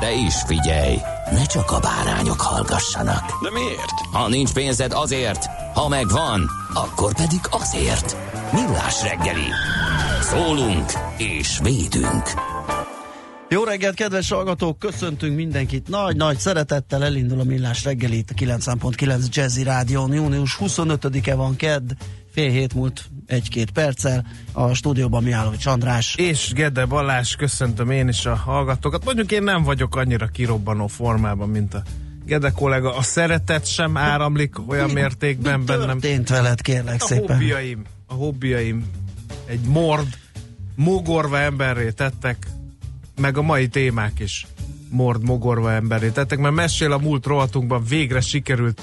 De is figyelj, ne csak a bárányok hallgassanak. De miért? Ha nincs pénzed azért, ha megvan, akkor pedig azért. Millás reggeli. Szólunk és védünk. Jó reggelt, kedves hallgatók! Köszöntünk mindenkit. Nagy-nagy szeretettel elindul a Millás reggeli itt a 9.9 Jazzy Rádión. Június 25-e van kedd, fél hét múlt egy-két perccel. A stúdióban Mihálovics András. És Gede Balázs, köszöntöm én is a hallgatókat. Mondjuk én nem vagyok annyira kirobbanó formában, mint a Gede kollega. A szeretet sem áramlik olyan mértékben Mi bennem. történt veled, kérlek A szépen? hobbiaim, a hobbiaim egy mord, mogorva emberré tettek, meg a mai témák is mord, mogorva emberré tettek, mert mesél a múlt rovatunkban végre sikerült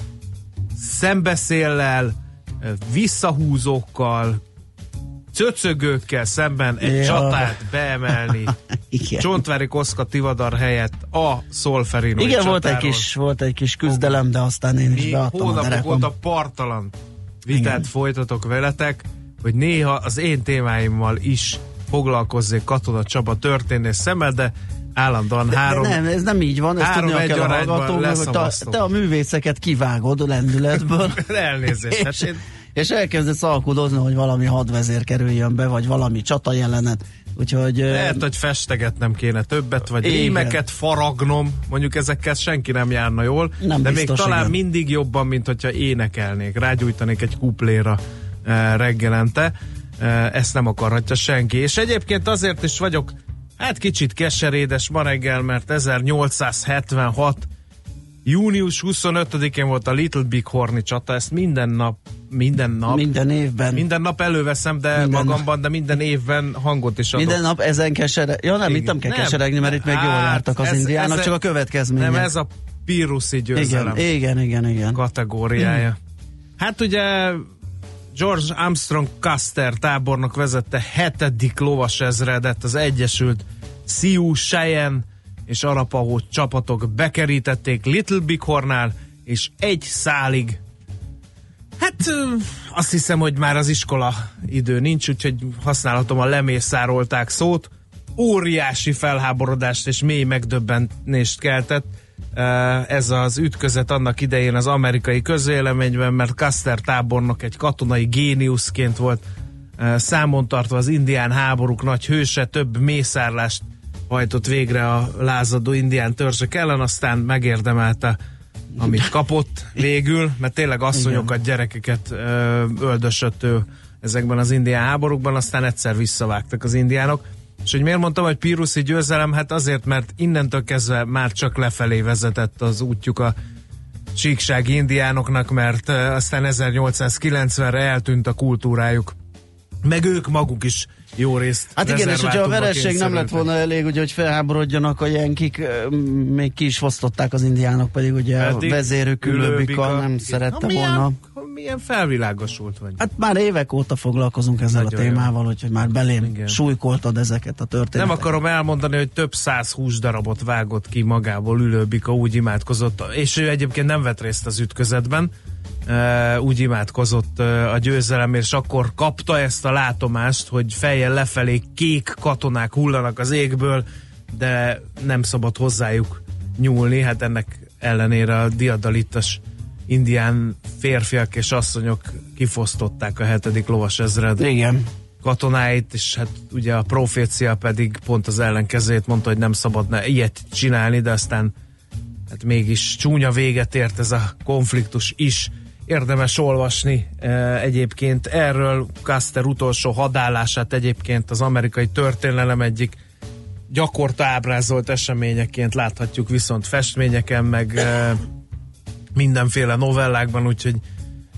szembeszéllel, visszahúzókkal, cöcögőkkel szemben egy Ja. csatát beemelni. Igen. Csontvári Koszka Tivadar helyett a Szolferino Igen, volt egy, kis, volt egy kis küzdelem, de aztán én is mi beadtam a hónapok derekom. óta partalan vitát Igen. folytatok veletek, hogy néha az én témáimmal is foglalkozzék Katona Csaba történész szemmel, de állandóan De három... nem, ez nem így van, ezt tudnia egy kell a hallgatóknak, hogy te, te a művészeket kivágod lendületből. Elnézést. Hát én, és elkezdesz alkudozni, hogy valami hadvezér kerüljön be, vagy valami csata jelenet. Úgyhogy lehet, hogy festegetnem kéne többet, vagy Igen. rímeket faragnom, mondjuk ezekkel senki nem járna jól, Nem de biztos, még talán igen. mindig jobban, mint hogyha énekelnék, rágyújtanék egy kupléra reggelente. Ezt nem akarhatja senki. És egyébként azért is vagyok hát kicsit keserédes ma reggel, mert 1876 június 25-én volt a Little Big Horni csata, ezt minden nap, minden nap, minden évben. minden nap előveszem, de Minden magamban, de minden évben hangot is adok. Minden nap ezen kesere... Ja nem, Igen. itt nem kell Nem. keseregni, mert itt még jól Hát, jártak az ez- indiánok, ez- csak a következménye. Nem, ez a Piruszi győzelem igen, igen, igen, igen. kategóriája. Hát ugye George Armstrong Custer tábornok vezette hetedik lovas ezredet az Egyesült Sioux, Cheyenne és Arapahó csapatok bekerítették Little Big Hornál, és egy szálig Hát azt hiszem, hogy már az iskola idő nincs, úgyhogy használhatom a lemészárolták szót. Óriási felháborodást és mély megdöbbentést keltett ez az ütközet annak idején az amerikai közvéleményben, mert Custer tábornok egy katonai géniuszként volt számon tartva az indián háborúk nagy hőse, több mészárlást hajtott végre a lázadó indián törzsek ellen, aztán megérdemelte amit kapott végül, mert tényleg asszonyokat, gyerekeket öldösött ő ezekben az indián háborúkban, aztán egyszer visszavágtak az indiánok. És hogy miért mondtam, hogy Piruszi győzelem? Hát azért, mert innentől kezdve már csak lefelé vezetett az útjuk a síksági indiánoknak, mert aztán 1890-re eltűnt a kultúrájuk. Meg ők maguk is jó részt Hát igen, és hogyha a vereség nem lett volna elég, ugye, hogy felháborodjanak a jenkik, még ki is fosztották az indiánok, pedig ugye Pedig a vezérük ülőbika nem szerette milyen, volna. Milyen felvilágosult vagy. Hát már évek óta foglalkozunk ezzel Nagyon a jó. témával, úgyhogy már belém Igen. súlykoltad ezeket a történeteket. Nem akarom elmondani, hogy több száz húsdarabot vágott ki magából ülőbika, úgy imádkozott, és ő egyébként nem vett részt az ütközetben, úgy imádkozott a győzelemért, és akkor kapta ezt a látomást, hogy fejjel lefelé kék katonák hullanak az égből, de nem szabad hozzájuk nyúlni, hát ennek ellenére a diadalitas indián férfiak és asszonyok kifosztották a hetedik lovas ezred Igen. katonáit, és hát ugye a profécia pedig pont az ellenkezőjét mondta, hogy nem szabadna ilyet csinálni, de aztán hát mégis csúnya véget ért ez a konfliktus is. Érdemes olvasni e, egyébként. Erről Custer utolsó hadállását egyébként az amerikai történelem egyik gyakorta ábrázolt eseményeként láthatjuk viszont festményeken, meg e, mindenféle novellákban, úgyhogy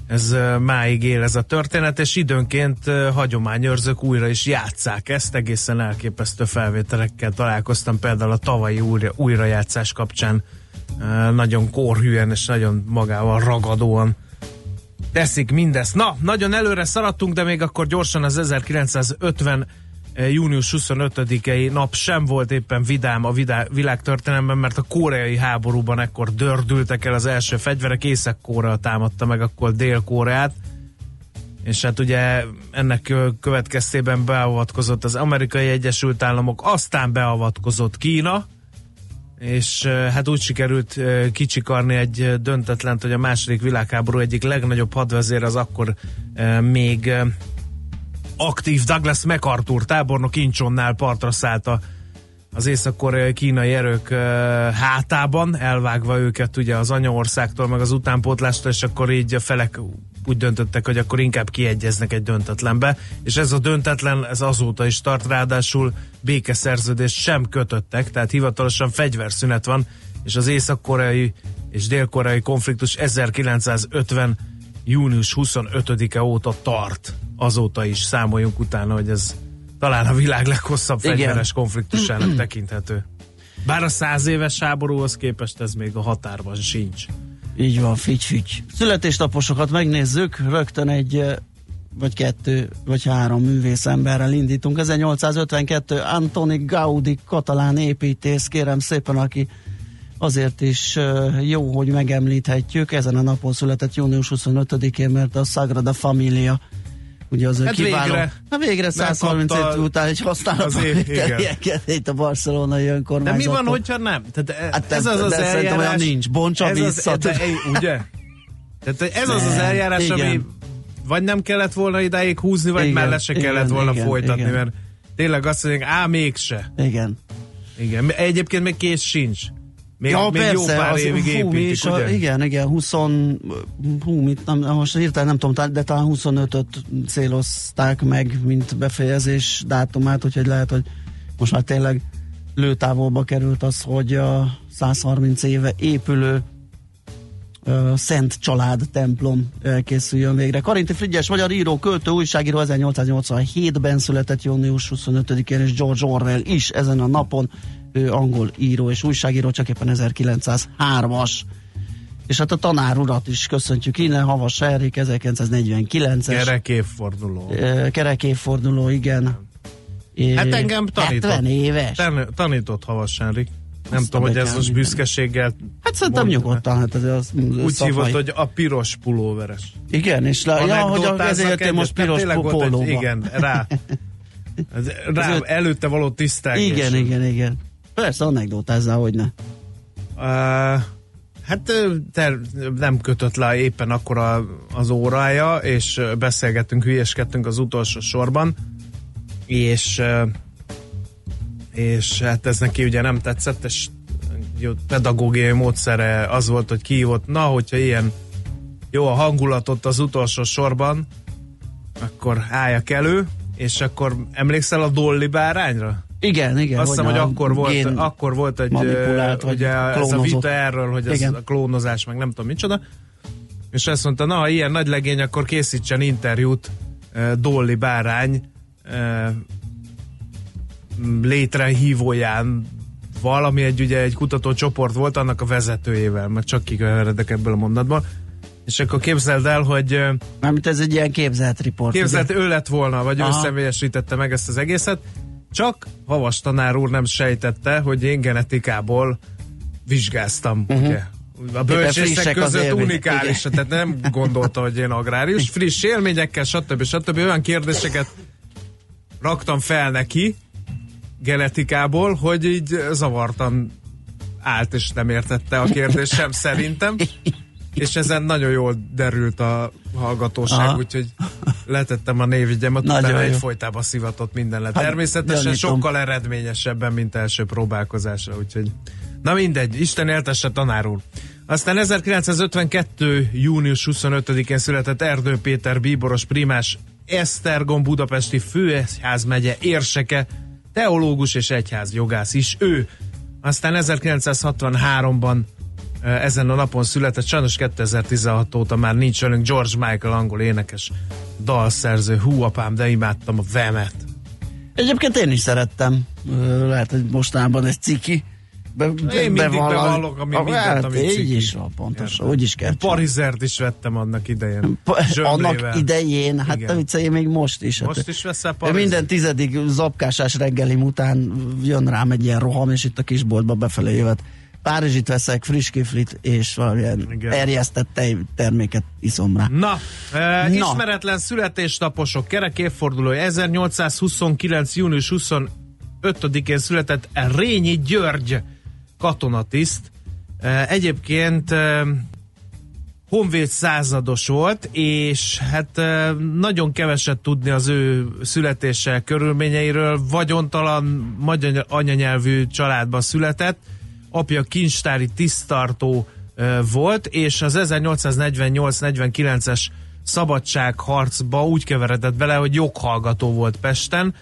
ez e, máig él ez a történet, és időnként hagyományőrzők újra is játszák ezt, egészen elképesztő felvételekkel találkoztam például a tavalyi újra, újrajátszás kapcsán nagyon korhűen és nagyon magával ragadóan teszik mindezt. Na, nagyon előre szaladtunk, de még akkor gyorsan az 1950 június 25-i nap sem volt éppen vidám a vidá- világtörténelemben, mert a koreai háborúban ekkor dördültek el az első fegyverek, Észak-Korea támadta meg akkor Dél-Koreát, és hát ugye ennek következtében beavatkozott az amerikai Egyesült Államok, aztán beavatkozott Kína, és hát úgy sikerült kicsikarni egy döntetlent, hogy a második világháború egyik legnagyobb hadvezér az akkor még aktív Douglas MacArthur tábornok Inchonnál partra szállt a, az észak-koreai kínai erők hátában, elvágva őket ugye az anyaországtól, meg az utánpótlástól, és akkor így a felek úgy döntöttek, hogy akkor inkább kiegyeznek egy döntetlenbe, és ez a döntetlen, ez azóta is tart, ráadásul békeszerződést sem kötöttek, tehát hivatalosan fegyverszünet van, és az észak-koreai és dél-koreai konfliktus 1950 június 25-e óta tart. Azóta is számoljunk utána, hogy ez talán a világ leghosszabb Igen. fegyveres konfliktusának tekinthető. Bár a száz éves háborúhoz képest ez még a határban sincs. Így van, figy, figy. Születésnaposokat megnézzük, rögtön egy vagy kettő, vagy három művész emberrel indítunk. 1852 Antoni Gaudi katalán építész, kérem szépen, aki azért is jó, hogy megemlíthetjük. Ezen a napon született június 25-én, mert a Sagrada Familia ugye az Hát kiváló. végre Na végre 130 megkapta év után egy igen. itt a barcelonai De önkormányzattól. mi van, hogyha nem? Tehát Hát ez de- az az de szerintem olyan eljárás. nincs. Bontsa ez vissza, Az, de, ugye? Tehát ez az az eljárás, ami igen. vagy nem kellett volna idáig húzni, vagy Igen, mellett se igen, kellett volna igen, folytatni, igen. mert tényleg azt mondják, á, mégse. Igen. Igen, egyébként még kész sincs. Még, ja, még persze, jó pár az, évig mi építik, a, ugye? igen, igen, 20, hú, mit, nem, most hirtelen nem tudom, de talán 25-öt célozták meg, mint befejezés dátumát, úgyhogy lehet, hogy most már tényleg lőtávolba került az, hogy a 130 éve épülő Szent Család templom készüljön végre. Karinti Frigyes, magyar író, költő, újságíró 1887-ben született június 25-én, és George Orwell is ezen a napon, ő angol író és újságíró, csak éppen 1903-as. És hát a tanár urat is köszöntjük innen, Havas Erik, 1949-es. Kerek évforduló. Kerek évforduló, igen. Hát engem tanított. 70 éves. Tan- tanított Havas Henrik. Nem Azt tudom, hogy ez most büszkeséggel Hát szerintem nyugodtan, hát ez az úgy szakmai. hívott, hogy a piros pulóveres. Igen, és le, ja, hogy ezért én most mert piros pólóba. Igen, rá. Rá, előtte való tisztelgés. Igen, igen, igen. Persze, anekdotázzál, hogy ne. Uh, hát ter, nem kötött le éppen akkor az órája, és beszélgettünk, hülyeskedtünk az utolsó sorban, és és hát ez neki ugye nem tetszett, és pedagógiai módszere az volt, hogy kihívott, na, hogyha ilyen jó a hangulatot az utolsó sorban, akkor álljak elő, és akkor emlékszel a Dolly bárányra? Igen, igen. Azt hiszem, hogy akkor volt, akkor volt egy, ugye ez a vita erről, hogy ez a klónozás, meg nem tudom micsoda, és azt mondta, na, ha ilyen nagy legény, akkor készítsen interjút uh, Dolly bárány uh, létrehívóján valami egy, ugye egy kutatócsoport volt, annak a vezetőjével, mert csak kiköveredek ebből a mondatból, és akkor képzeld el, hogy Mármint ez egy ilyen képzelt riport. Képzelt, ugye? ő lett volna, vagy Aha. ő személyesítette meg ezt az egészet, csak Havas tanár úr nem sejtette, hogy én genetikából vizsgáztam, uh-huh. ugye. A bölcsészek között unikális, tehát nem gondolta, hogy én agrárius. Friss élményekkel, stb. stb. Olyan kérdéseket raktam fel neki genetikából, hogy így zavartan állt, és nem értette a kérdést sem szerintem. És ezen nagyon jól derült a hallgatóság, Aha. úgyhogy letettem a névigyemet, Nagyon utána egyfolytában szivatott minden le. Hát, Természetesen gyanítom. sokkal eredményesebben, mint első próbálkozásra, úgyhogy Na mindegy, Isten éltesse tanárul. Aztán 1952. június 25-én született Erdő Péter bíboros primás Esztergom budapesti főegyházmegye érseke, teológus és egyházjogász is ő. Aztán 1963-ban ezen a napon született, sajnos 2016 óta már nincs velünk George Michael angol énekes dalszerző. Hú, apám, de imádtam a vemet. Egyébként én is szerettem. Lehet, hogy mostanában ez ciki. Be, én mindig bevallok, ami mindent, hát, ami így ciki. is van, pontosan, úgy is kell. Parizert is vettem annak idején. Pa- annak idején, hát Igen. te viccelj, még most is. Most hát, is veszel Én Parizert? minden tizedik zapkásás reggelim után jön rám egy ilyen roham, és itt a kisboltba befelé jövet. Párizsit veszek, friss kiflit, és valamilyen Igen. erjesztett tej terméket iszom rá. Na, e, Na. ismeretlen születésnaposok kerek évfordulója 1829. június 25-én született Rényi György katonatiszt. E, egyébként e, honvéd százados volt, és hát e, nagyon keveset tudni az ő születése körülményeiről. Vagyontalan magyar anyanyelvű családba született, apja kincstári tisztartó volt, és az 1848-49-es szabadságharcba úgy keveredett bele, hogy joghallgató volt Pesten,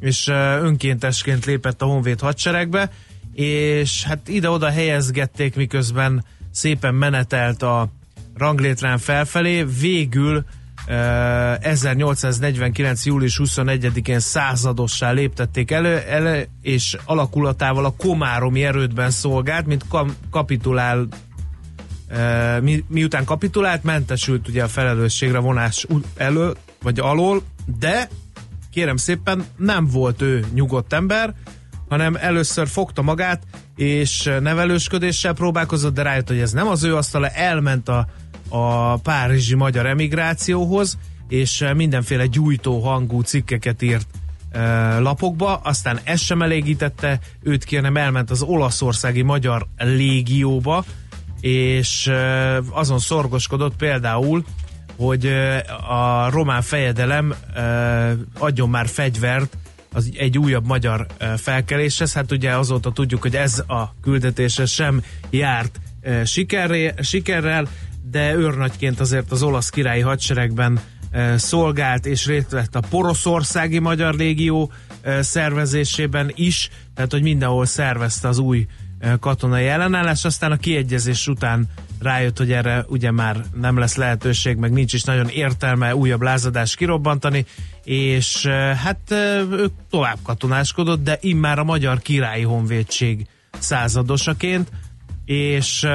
és önkéntesként lépett a honvéd hadseregbe, és hát ide-oda helyezgették, miközben szépen menetelt a ranglétrán felfelé, végül 1849. július 21-én századossá léptették elő, elő, és alakulatával a komáromi erődben szolgált, mint kapitulál mi, miután kapitulált, mentesült ugye a felelősségre vonás elő, vagy alól, de kérem szépen nem volt ő nyugodt ember, hanem először fogta magát, és nevelősködéssel próbálkozott, de rájött, hogy ez nem az ő asztala, elment a, a párizsi magyar emigrációhoz, és mindenféle gyújtó hangú cikkeket írt e, lapokba, aztán ez sem elégítette őt ki, hanem elment az olaszországi magyar légióba, és e, azon szorgoskodott például, hogy a román fejedelem adjon már fegyvert az egy újabb magyar felkeléshez. Hát ugye azóta tudjuk, hogy ez a küldetése sem járt sikerrel, de őrnagyként azért az olasz királyi hadseregben e, szolgált és részt vett a Poroszországi Magyar Légió e, szervezésében is, tehát hogy mindenhol szervezte az új e, katonai ellenállás, aztán a kiegyezés után rájött, hogy erre ugye már nem lesz lehetőség, meg nincs is nagyon értelme újabb lázadást kirobbantani, és hát ő tovább katonáskodott, de immár a Magyar Királyi Honvédség századosaként, és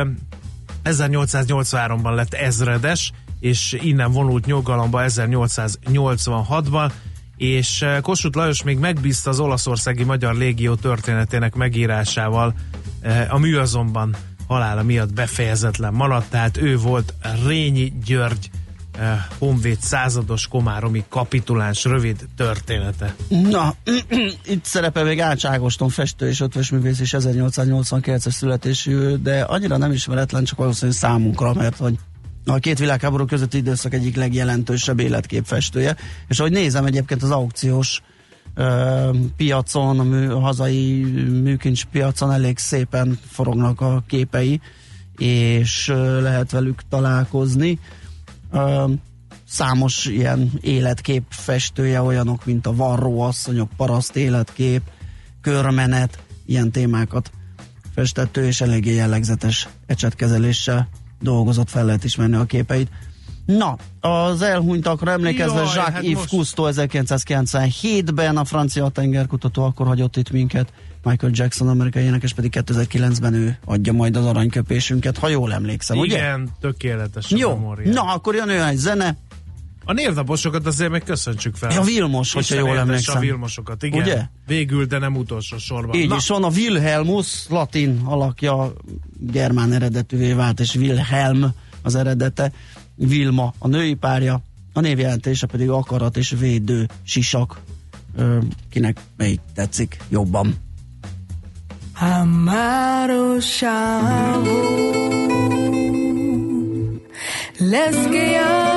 1883-ban lett ezredes, és innen vonult nyugalomba 1886-ban, és eh, Kossuth Lajos még megbízta az olaszországi Magyar Légió történetének megírásával, eh, a mű azonban halála miatt befejezetlen maradt, tehát ő volt Rényi György honvéd százados komáromi kapituláns rövid története. Na, itt szerepel még Ács Ágoston festő és ötvösművész és 1889-es születésű, de annyira nem ismeretlen, csak valószínűleg számunkra, mert hogy a két világháború közötti időszak egyik legjelentősebb életképfestője, és ahogy nézem egyébként az aukciós ö, piacon, a, mű, a hazai műkincs piacon elég szépen forognak a képei, és ö, lehet velük találkozni. Ö, számos ilyen életkép festője, olyanok, mint a varró asszonyok, paraszt életkép, körmenet, ilyen témákat festető, és eléggé jellegzetes ecsetkezeléssel dolgozott, fel lehet ismerni a képeit. Na, az elhunytakra emlékezve Jaj, Jacques hát Yves most- Cousteau 1997-ben a francia tengerkutató akkor hagyott itt minket, Michael Jackson amerikai énekes pedig 2009-ben ő adja majd az aranyköpésünket, ha jól emlékszem, ugye? Igen, tökéletes a Jó, memória. na akkor jön olyan egy zene, A névnaposokat azért meg köszöntsük fel. Ja, Vilmos, hogyha jól emlékszem. a Vilmosokat, igen. Ugye? Végül, de nem utolsó sorban. Így Na, is van, a Wilhelmus latin alakja germán eredetűvé vált, és Wilhelm az eredete, Vilma a női párja, a névjelentése pedig akarat és védő sisak. Kinek melyik tetszik jobban? Amado Shavu Let's get on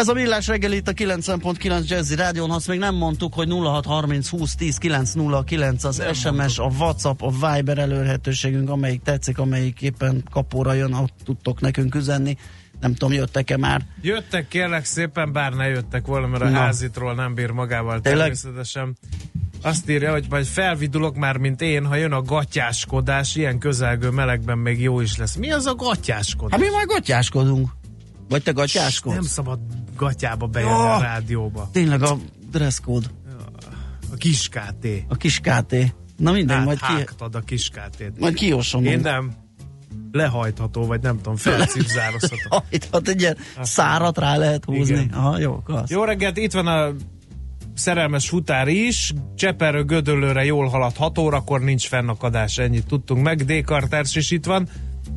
Ez a millás reggel itt a 9.9 Jazzy Rádión, azt még nem mondtuk, hogy 0630 20 10 909 az nem SMS, mondtuk. a WhatsApp, a Viber elérhetőségünk, amelyik tetszik, amelyik éppen kapóra jön, ott tudtok nekünk üzenni. Nem tudom, jöttek-e már? Jöttek kérlek szépen, bár ne jöttek volna, mert a Na. házitról nem bír magával Tényleg? természetesen. Azt írja, hogy majd felvidulok már, mint én, ha jön a gatyáskodás, ilyen közelgő melegben még jó is lesz. Mi az a gatyáskodás? Hát mi majd gatyáskodunk. Vagy te gatyáskodsz? Nem szabad gatyába bejönni Oh! a rádióba. Tényleg a dress code, A kis KT. a kis KT. Na minden, Hát, majd, ki, a kis KT-t. majd kiosomom. Én nem. Lehajtható, vagy nem tudom, felcipzározható. Hát egy ilyen szárat rá lehet húzni. Igen. Aha, jó, klassz. Jó reggelt, itt van a szerelmes futár is, Cseperő Gödöllőre jól halad 6 órakor, nincs fennakadás, ennyit tudtunk meg, d is itt van,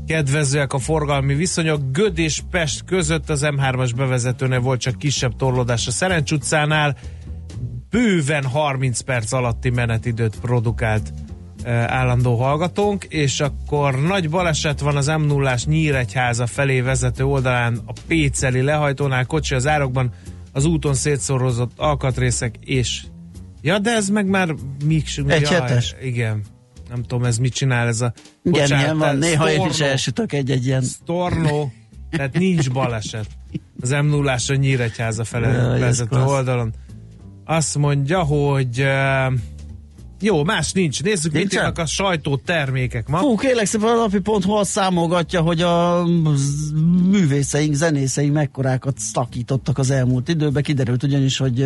kedvezőek a forgalmi viszonyok, Göd és Pest között az M3-as bevezetőnél volt csak kisebb torlódás a Szerencs utcánál, bőven 30 perc alatti menetidőt produkált eh, állandó hallgatónk, és akkor nagy baleset van az m 0 Nyíregyháza felé vezető oldalán a Péceli lehajtónál, kocsi az árokban, az úton szétszorozott alkatrészek, és ja, de ez meg már mix, Egy hetes? Igen. Nem tudom, ez mit csinál ez a... Igen, Bocsánat, ilyen van. Néha én is Storno. elsütök egy-egy ilyen Stornó, tehát nincs baleset. Az m 0 a Nyíregyháza fele vezető oldalon. Azt mondja, hogy uh, Jó, más nincs. Nézzük, mit Nincsen? írnak a sajtótermékek ma. Fú, kérlek szépen a napi.hu azt számolgatja, hogy a művészeink, zenészeink mekkorákat szakítottak az elmúlt időben. Kiderült ugyanis, hogy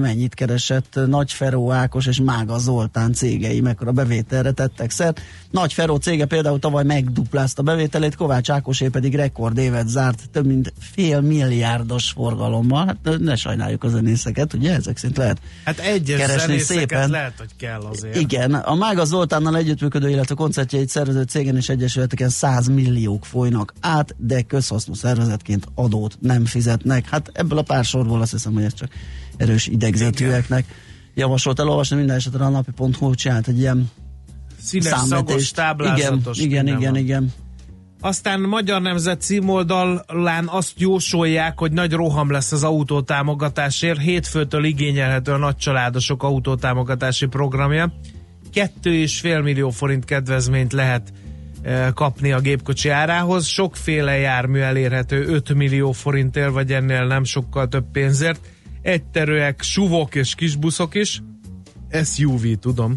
mennyit keresett Nagy Feró Ákos és Mága Zoltán cégei, mekkora bevételre tettek szert. Nagy Feró cége például tavaly megduplázta bevételét, Kovács Ákosé pedig rekord évet zárt, több mint fél milliárdos forgalommal. Hát ne sajnáljuk a zenészeket, ugye ezek szerint lehet Hát egyes keresni zenészeket szépen. lehet, hogy kell azért. igen, a Mága Zoltánnal együttműködő, illetve koncertjeit szervező cégen és egyesületeken 100 milliók folynak át, de közhasznú szervezetként adót nem fizetnek. Hát ebből a pár sorból azt hiszem, hogy ez csak erős idegzetűeknek javasolt elolvasni. Minden esetre a napi.hu csinált egy ilyen Színes, szagos, számvetést. táblázatos. Igen, igen, igen, igen. Aztán Magyar Nemzet címoldalán azt jósolják, hogy nagy roham lesz az autótámogatásért. Hétfőtől igényelhető a nagycsaládosok autótámogatási programja. 2,5 millió forint kedvezményt lehet eh, kapni a gépkocsi árához. Sokféle jármű elérhető 5 millió forintért, vagy ennél nem sokkal több pénzért. Egyterőek, suvok és kisbuszok is. SUV, tudom.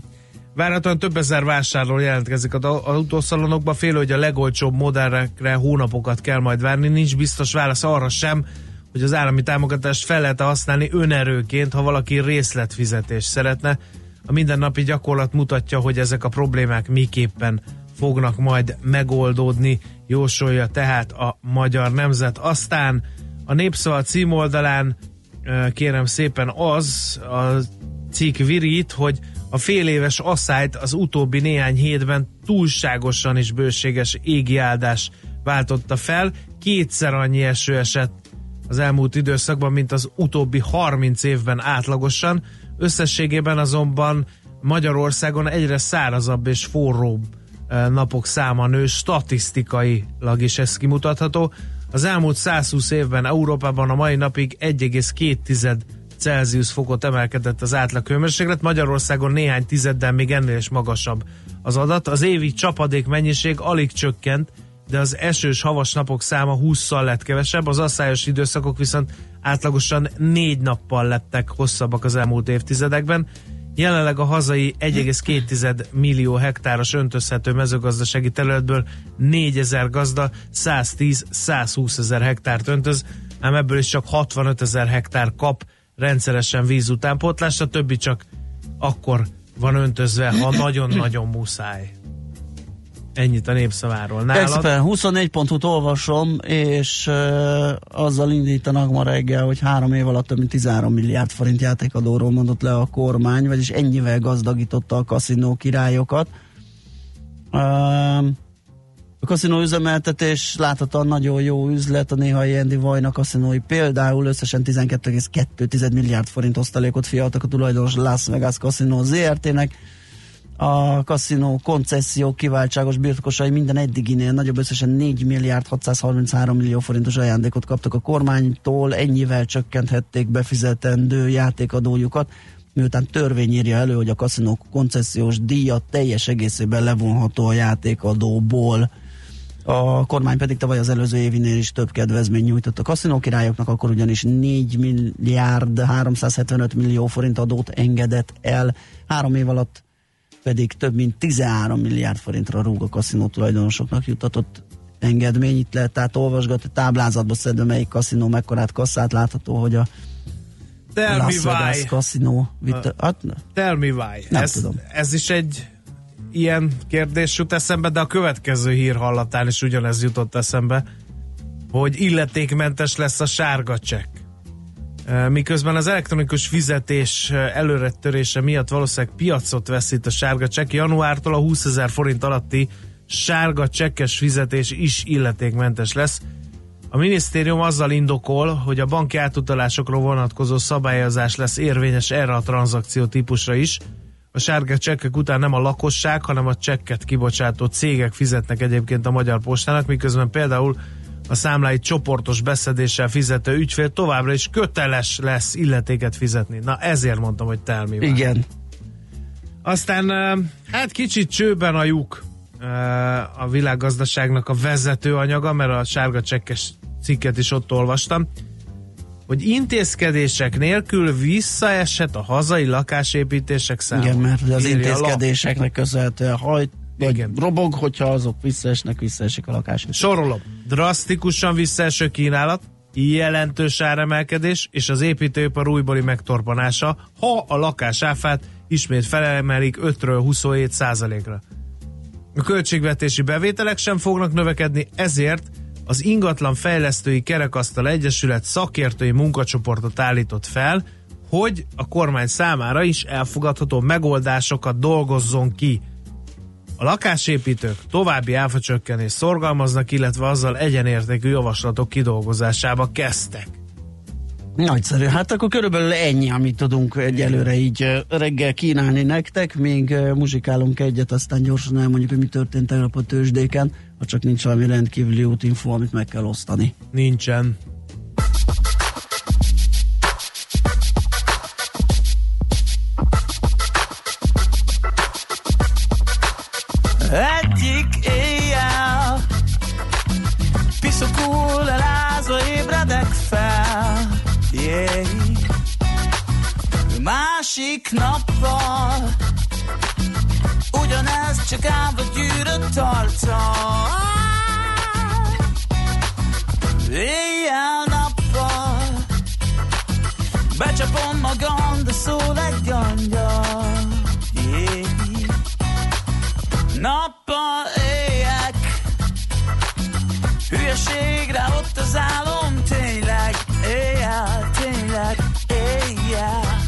Várhatóan több ezer vásárló jelentkezik az au- autószalonokba, fél, hogy a legolcsóbb modellekre hónapokat kell majd várni. Nincs biztos válasz arra sem, hogy az állami támogatást fel lehet használni önerőként, ha valaki részletfizetést szeretne. A mindennapi gyakorlat mutatja, hogy ezek a problémák miképpen fognak majd megoldódni, jósolja tehát a magyar nemzet. Aztán a Népszava címoldalán kérem szépen az a cikk virít, hogy a fél éves asszályt az utóbbi néhány hétben túlságosan is bőséges égi áldás váltotta fel. Kétszer annyi eső esett az elmúlt időszakban, mint az utóbbi 30 évben átlagosan. Összességében azonban Magyarországon egyre szárazabb és forróbb eh, napok száma nő, statisztikailag is ez kimutatható. Az elmúlt 120 évben Európában a mai napig 1,2 Celsius fokot emelkedett az átlag hőmérséklet, Magyarországon néhány tizeddel még ennél is magasabb az adat. Az évi csapadék mennyiség alig csökkent, de az esős havas napok száma 20-szal lett kevesebb, az asszályos időszakok viszont átlagosan négy nappal lettek hosszabbak az elmúlt évtizedekben. Jelenleg a hazai 1,2 millió hektáros öntözhető mezőgazdasági területből 4000 gazda 110-120 ezer hektárt öntöz, ám ebből is csak 65 ezer hektár kap rendszeresen víz utánpótlást, a többi csak akkor van öntözve, ha nagyon-nagyon muszáj. Ennyit a népszaváról. Nálad? Expen 24 pontot olvasom, és uh, azzal indítanak ma reggel, hogy három év alatt több mint 13 milliárd forint játékadóról mondott le a kormány, vagyis ennyivel gazdagította a kaszinó királyokat. Uh, a kaszinó üzemeltetés láthatóan nagyon jó üzlet, a néhai Andy Vajna kaszinói például összesen 12,2 milliárd forint osztalékot fialtak a tulajdonos Las Vegas Casino ZRT-nek. A kaszinó koncesszió kiváltságos birtokosai minden eddiginél nagyobb összesen 4 milliárd 633 millió forintos ajándékot kaptak a kormánytól, ennyivel csökkenthették befizetendő játékadójukat, miután törvény írja elő, hogy a kaszinók koncesziós díja teljes egészében levonható a játékadóból. A kormány pedig tavaly az előző évinél is több kedvezmény nyújtott a kaszinó királyoknak, akkor ugyanis 4 milliárd 375 millió forint adót engedett el. Három év alatt pedig több mint 13 milliárd forintra rúg a kaszinó tulajdonosoknak jutatott engedmény. Itt lehet tehát olvasgatni táblázatba szedve, melyik kaszinó mekkorát kasszát látható, hogy a Tell Las Vegas kaszinó vitte. Hát, Tell me why. Nem ez, tudom. ez is egy ilyen kérdés jut eszembe, de a következő hír hallatán is ugyanez jutott eszembe, hogy illetékmentes lesz a sárga csekk. E, Miközben az elektronikus fizetés e, előretörése miatt valószínűleg piacot veszít a sárga csekk, januártól a 20 ezer forint alatti sárga csekkes fizetés is illetékmentes lesz. A minisztérium azzal indokol, hogy a banki átutalásokról vonatkozó szabályozás lesz érvényes erre a tranzakció típusra is. A sárga csekkek után nem a lakosság, hanem a csekket kibocsátó cégek fizetnek egyébként a Magyar Postának, miközben például a számlái csoportos beszedéssel fizető ügyfél továbbra is köteles lesz illetéket fizetni. Na ezért mondtam, hogy telmi igen. Aztán hát kicsit csőben a lyuk a világgazdaságnak a vezető anyaga, mert a sárga csekkes cikket is ott olvastam. Hogy intézkedések nélkül visszaesett a hazai lakásépítések száma. Igen, mert az intézkedéseknek köszönhetően hajt, vagy Igen. robog, hogyha azok visszaesnek, visszaesik a lakás. Sorolom. Drasztikusan visszaeső kínálat, jelentős áremelkedés és az építőipar újbóli megtorpanása, ha a lakás áfát ismét felemelik 5-ről 27 százalékra. A költségvetési bevételek sem fognak növekedni, ezért az Ingatlan Fejlesztői Kerekasztal Egyesület szakértői munkacsoportot állított fel, hogy a kormány számára is elfogadható megoldásokat dolgozzon ki. A lakásépítők további áfacsökkenést szorgalmaznak, illetve azzal egyenértékű javaslatok kidolgozásába kezdtek. Nagyszerű. Hát akkor körülbelül ennyi, amit tudunk egyelőre így reggel kínálni nektek. Még muzsikálunk egyet, aztán gyorsan elmondjuk, hogy mi történt tegnap a tőzsdéken, ha csak nincs valami rendkívüli útinfo, amit meg kell osztani. Nincsen. Másik nappal. Ugyanez csak állva gyűrött tartal Éjjel-nappal Becsapom magam, de szól egy angyal. Yeah. Nappal éjek. Hülyeségre ott az álom Tényleg, éjjel, tényleg, éjjel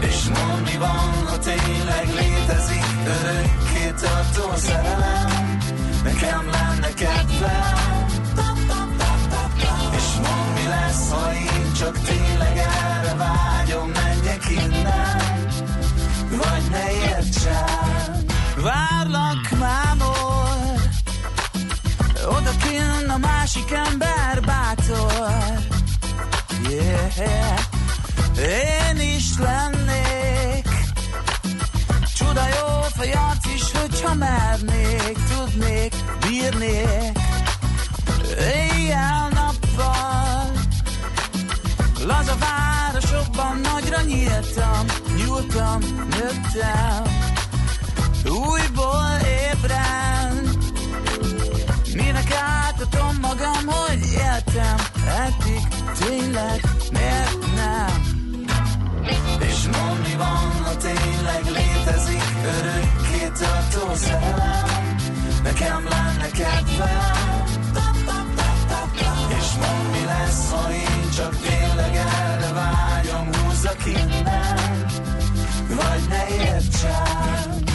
És mondd mi van, ha tényleg létezik. Örökké tartó szerelem. Nekem lenne kedvem. És mondd mi lesz, ha én csak tényleg erre vágyom Menjek innen. Vagy ne értsen. Várlak mámor Oda kinn a másik ember bátor. Yeah is lennék Csuda jó fejat is, hogyha mernék Tudnék, bírnék Éjjel-nappal Laza városokban nagyra nyíltam, nyúltam, nőttem, újból ébren. Minek átadom magam, hogy éltem, eddig tényleg miért nem? És mondd mi van, ha tényleg létezik örökké tartó szerelem, nekem lenne kedvem. És mondd mi lesz, ha én csak tényleg erre vágyom Húzzak innen, vagy ne értsen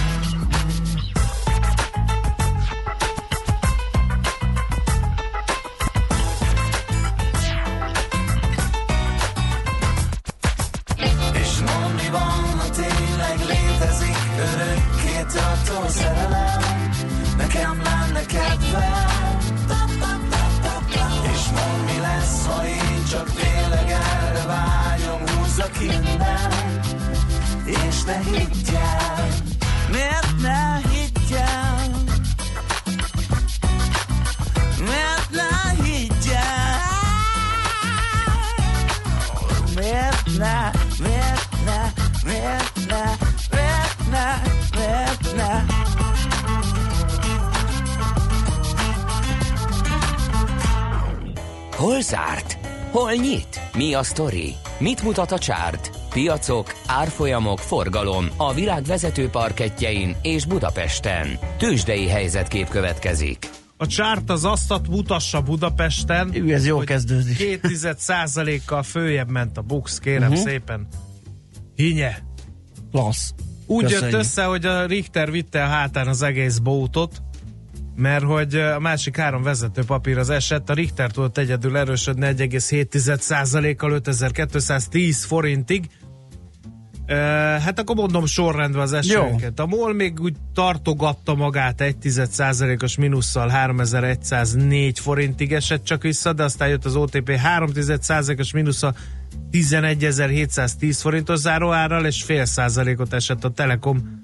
Hol zárt? Hol nyit? Mi a sztori? Mit mutat a csárt? Piacok, árfolyamok, forgalom a világ vezető parketjein és Budapesten. Tősdei helyzetkép következik. A csárt az asztat mutassa Budapesten. Ű, ez jó kezdődik. Két tized százalékkal följebb ment a Bux, kérem uh-huh. szépen. Hinye. Klassz. Úgy Köszönjük. jött össze, hogy a Richter vitte a hátán az egész bótot, mert hogy a másik három vezető papír az esett, a Richter tudott egyedül erősödni 1,7%-kal 5210 forintig. Hát akkor mondom sorrendben az esőket. A MOL még úgy tartogatta magát 1 os mínusszal 3104 forintig esett csak vissza, de aztán jött az OTP 3 os mínusszal 11.710 forintos záróárral, és fél százalékot esett a Telekom,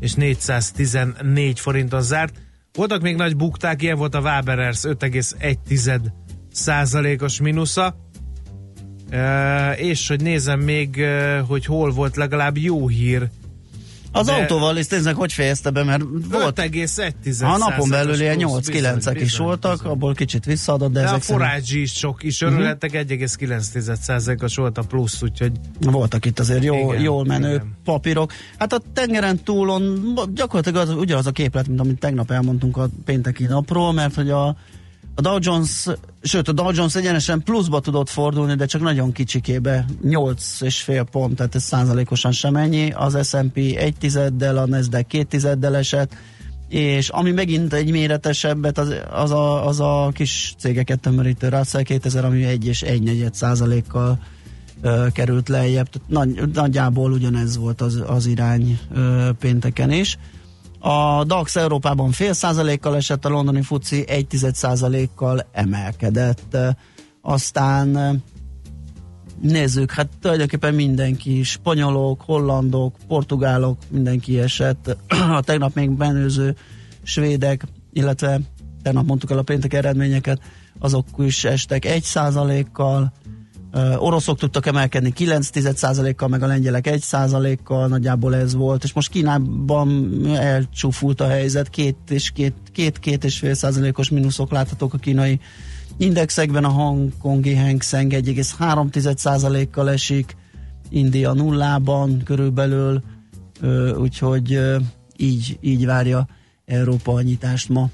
és 414 forinton zárt. Voltak még nagy bukták, ilyen volt a Waberers 5,1 százalékos mínusza. E, és hogy nézem még, hogy hol volt legalább jó hír. Az De- autóval is néznek, hogy fejezte be, mert volt 5,1 a napon belül ilyen plusz, 8-9-ek bizony, is voltak, bizony. abból kicsit visszaadott, de, De a ezek szerint forrágyi is sok is örülhettek, 1,9%-os volt a plusz, úgyhogy voltak itt azért jó, Igen, jól menő igen. papírok. Hát a tengeren túlon gyakorlatilag az, ugyanaz a képlet, mint amit tegnap elmondtunk a pénteki napról, mert hogy a, a Dow Jones, sőt a Dow Jones egyenesen pluszba tudott fordulni, de csak nagyon kicsikébe, 8,5 pont, tehát ez százalékosan sem ennyi, az S&P egy tizeddel, a Nasdaq két tizeddel esett, és ami megint egy méretesebbet, az, az, a, az a kis cégeket tömörítő Russell 2000, ami egy és egy negyed százalékkal ö, került lejjebb. Tehát Nagy, nagyjából ugyanez volt az, az irány ö, pénteken is. A DAX Európában fél százalékkal esett, a londoni FUCI egy tized százalékkal emelkedett. Aztán nézzük, hát tulajdonképpen mindenki, spanyolok, hollandok, portugálok, mindenki esett. A tegnap még benőző svédek, illetve tegnap mondtuk el a péntek eredményeket, azok is estek egy százalékkal, oroszok tudtak emelkedni 9 kal meg a lengyelek 1 kal nagyjából ez volt, és most Kínában elcsúfult a helyzet, két és két, két, két és fél százalékos mínuszok láthatók a kínai indexekben, a hongkongi Hang Seng 1,3 kal esik, India nullában körülbelül, úgyhogy így, így várja Európa a nyitást ma.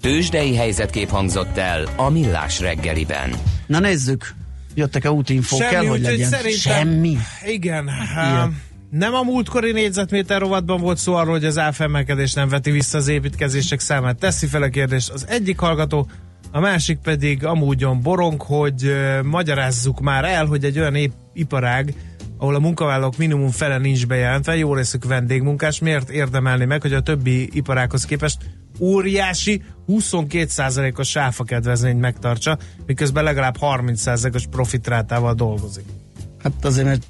Tőzsdei helyzetkép hangzott el a Millás reggeliben. Na nézzük, jöttek-e útinfók, kell, hogy legyen. szerintem- Semmi. Igen. Ilyen. Nem a múltkori négyzetméter rovatban volt szó arról, hogy az áfemelkedés nem veti vissza az építkezések számát. Teszi fel a kérdést az egyik hallgató, a másik pedig amúgyon borong, hogy magyarázzuk már el, hogy egy olyan ép- iparág, ahol a munkavállalók minimum fele nincs bejelentve, jó részük vendégmunkás, miért érdemelni meg, hogy a többi iparághoz képest óriási 22%-os sáfa kedvezményt megtartsa, miközben legalább 30%-os profitrátával dolgozik. Hát azért, mert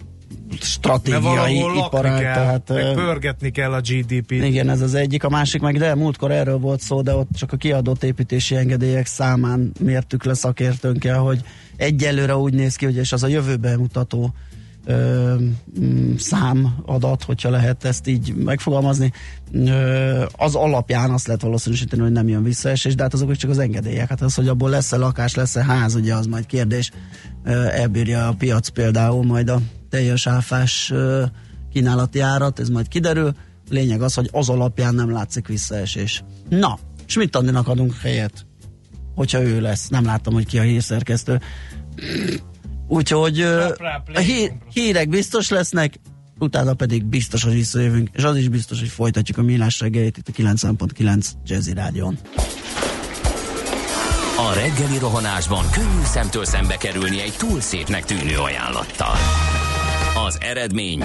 stratégiai iparág, kell, tehát meg pörgetni kell a GDP-t. igen, ez az egyik, a másik meg, de múltkor erről volt szó, de ott csak a kiadott építési engedélyek számán mértük le szakértőnkkel, hogy egyelőre úgy néz ki, hogy és az a jövőben mutató ö, számadat, hogyha lehet ezt így megfogalmazni, ö, az alapján azt lehet valószínűsíteni, hogy nem jön visszaesés, de hát azok csak az engedélyek. Hát az, hogy abból lesz-e lakás, lesz-e ház, ugye az majd kérdés. Elbírja a piac például majd a teljes áfás kínálati árat, ez majd kiderül. Lényeg az, hogy az alapján nem látszik visszaesés. Na, Schmidt Andinak adunk helyet, hogyha ő lesz. Nem láttam, hogy ki a hírszerkesztő. Úgyhogy a hí- hírek biztos lesznek, utána pedig biztos, hogy visszajövünk, és az is biztos, hogy folytatjuk a millás reggelit itt a 90.9 Jazzy Rádion. A reggeli rohanásban könnyű szemtől szembe kerülni egy túl szépnek tűnő ajánlattal. Az eredmény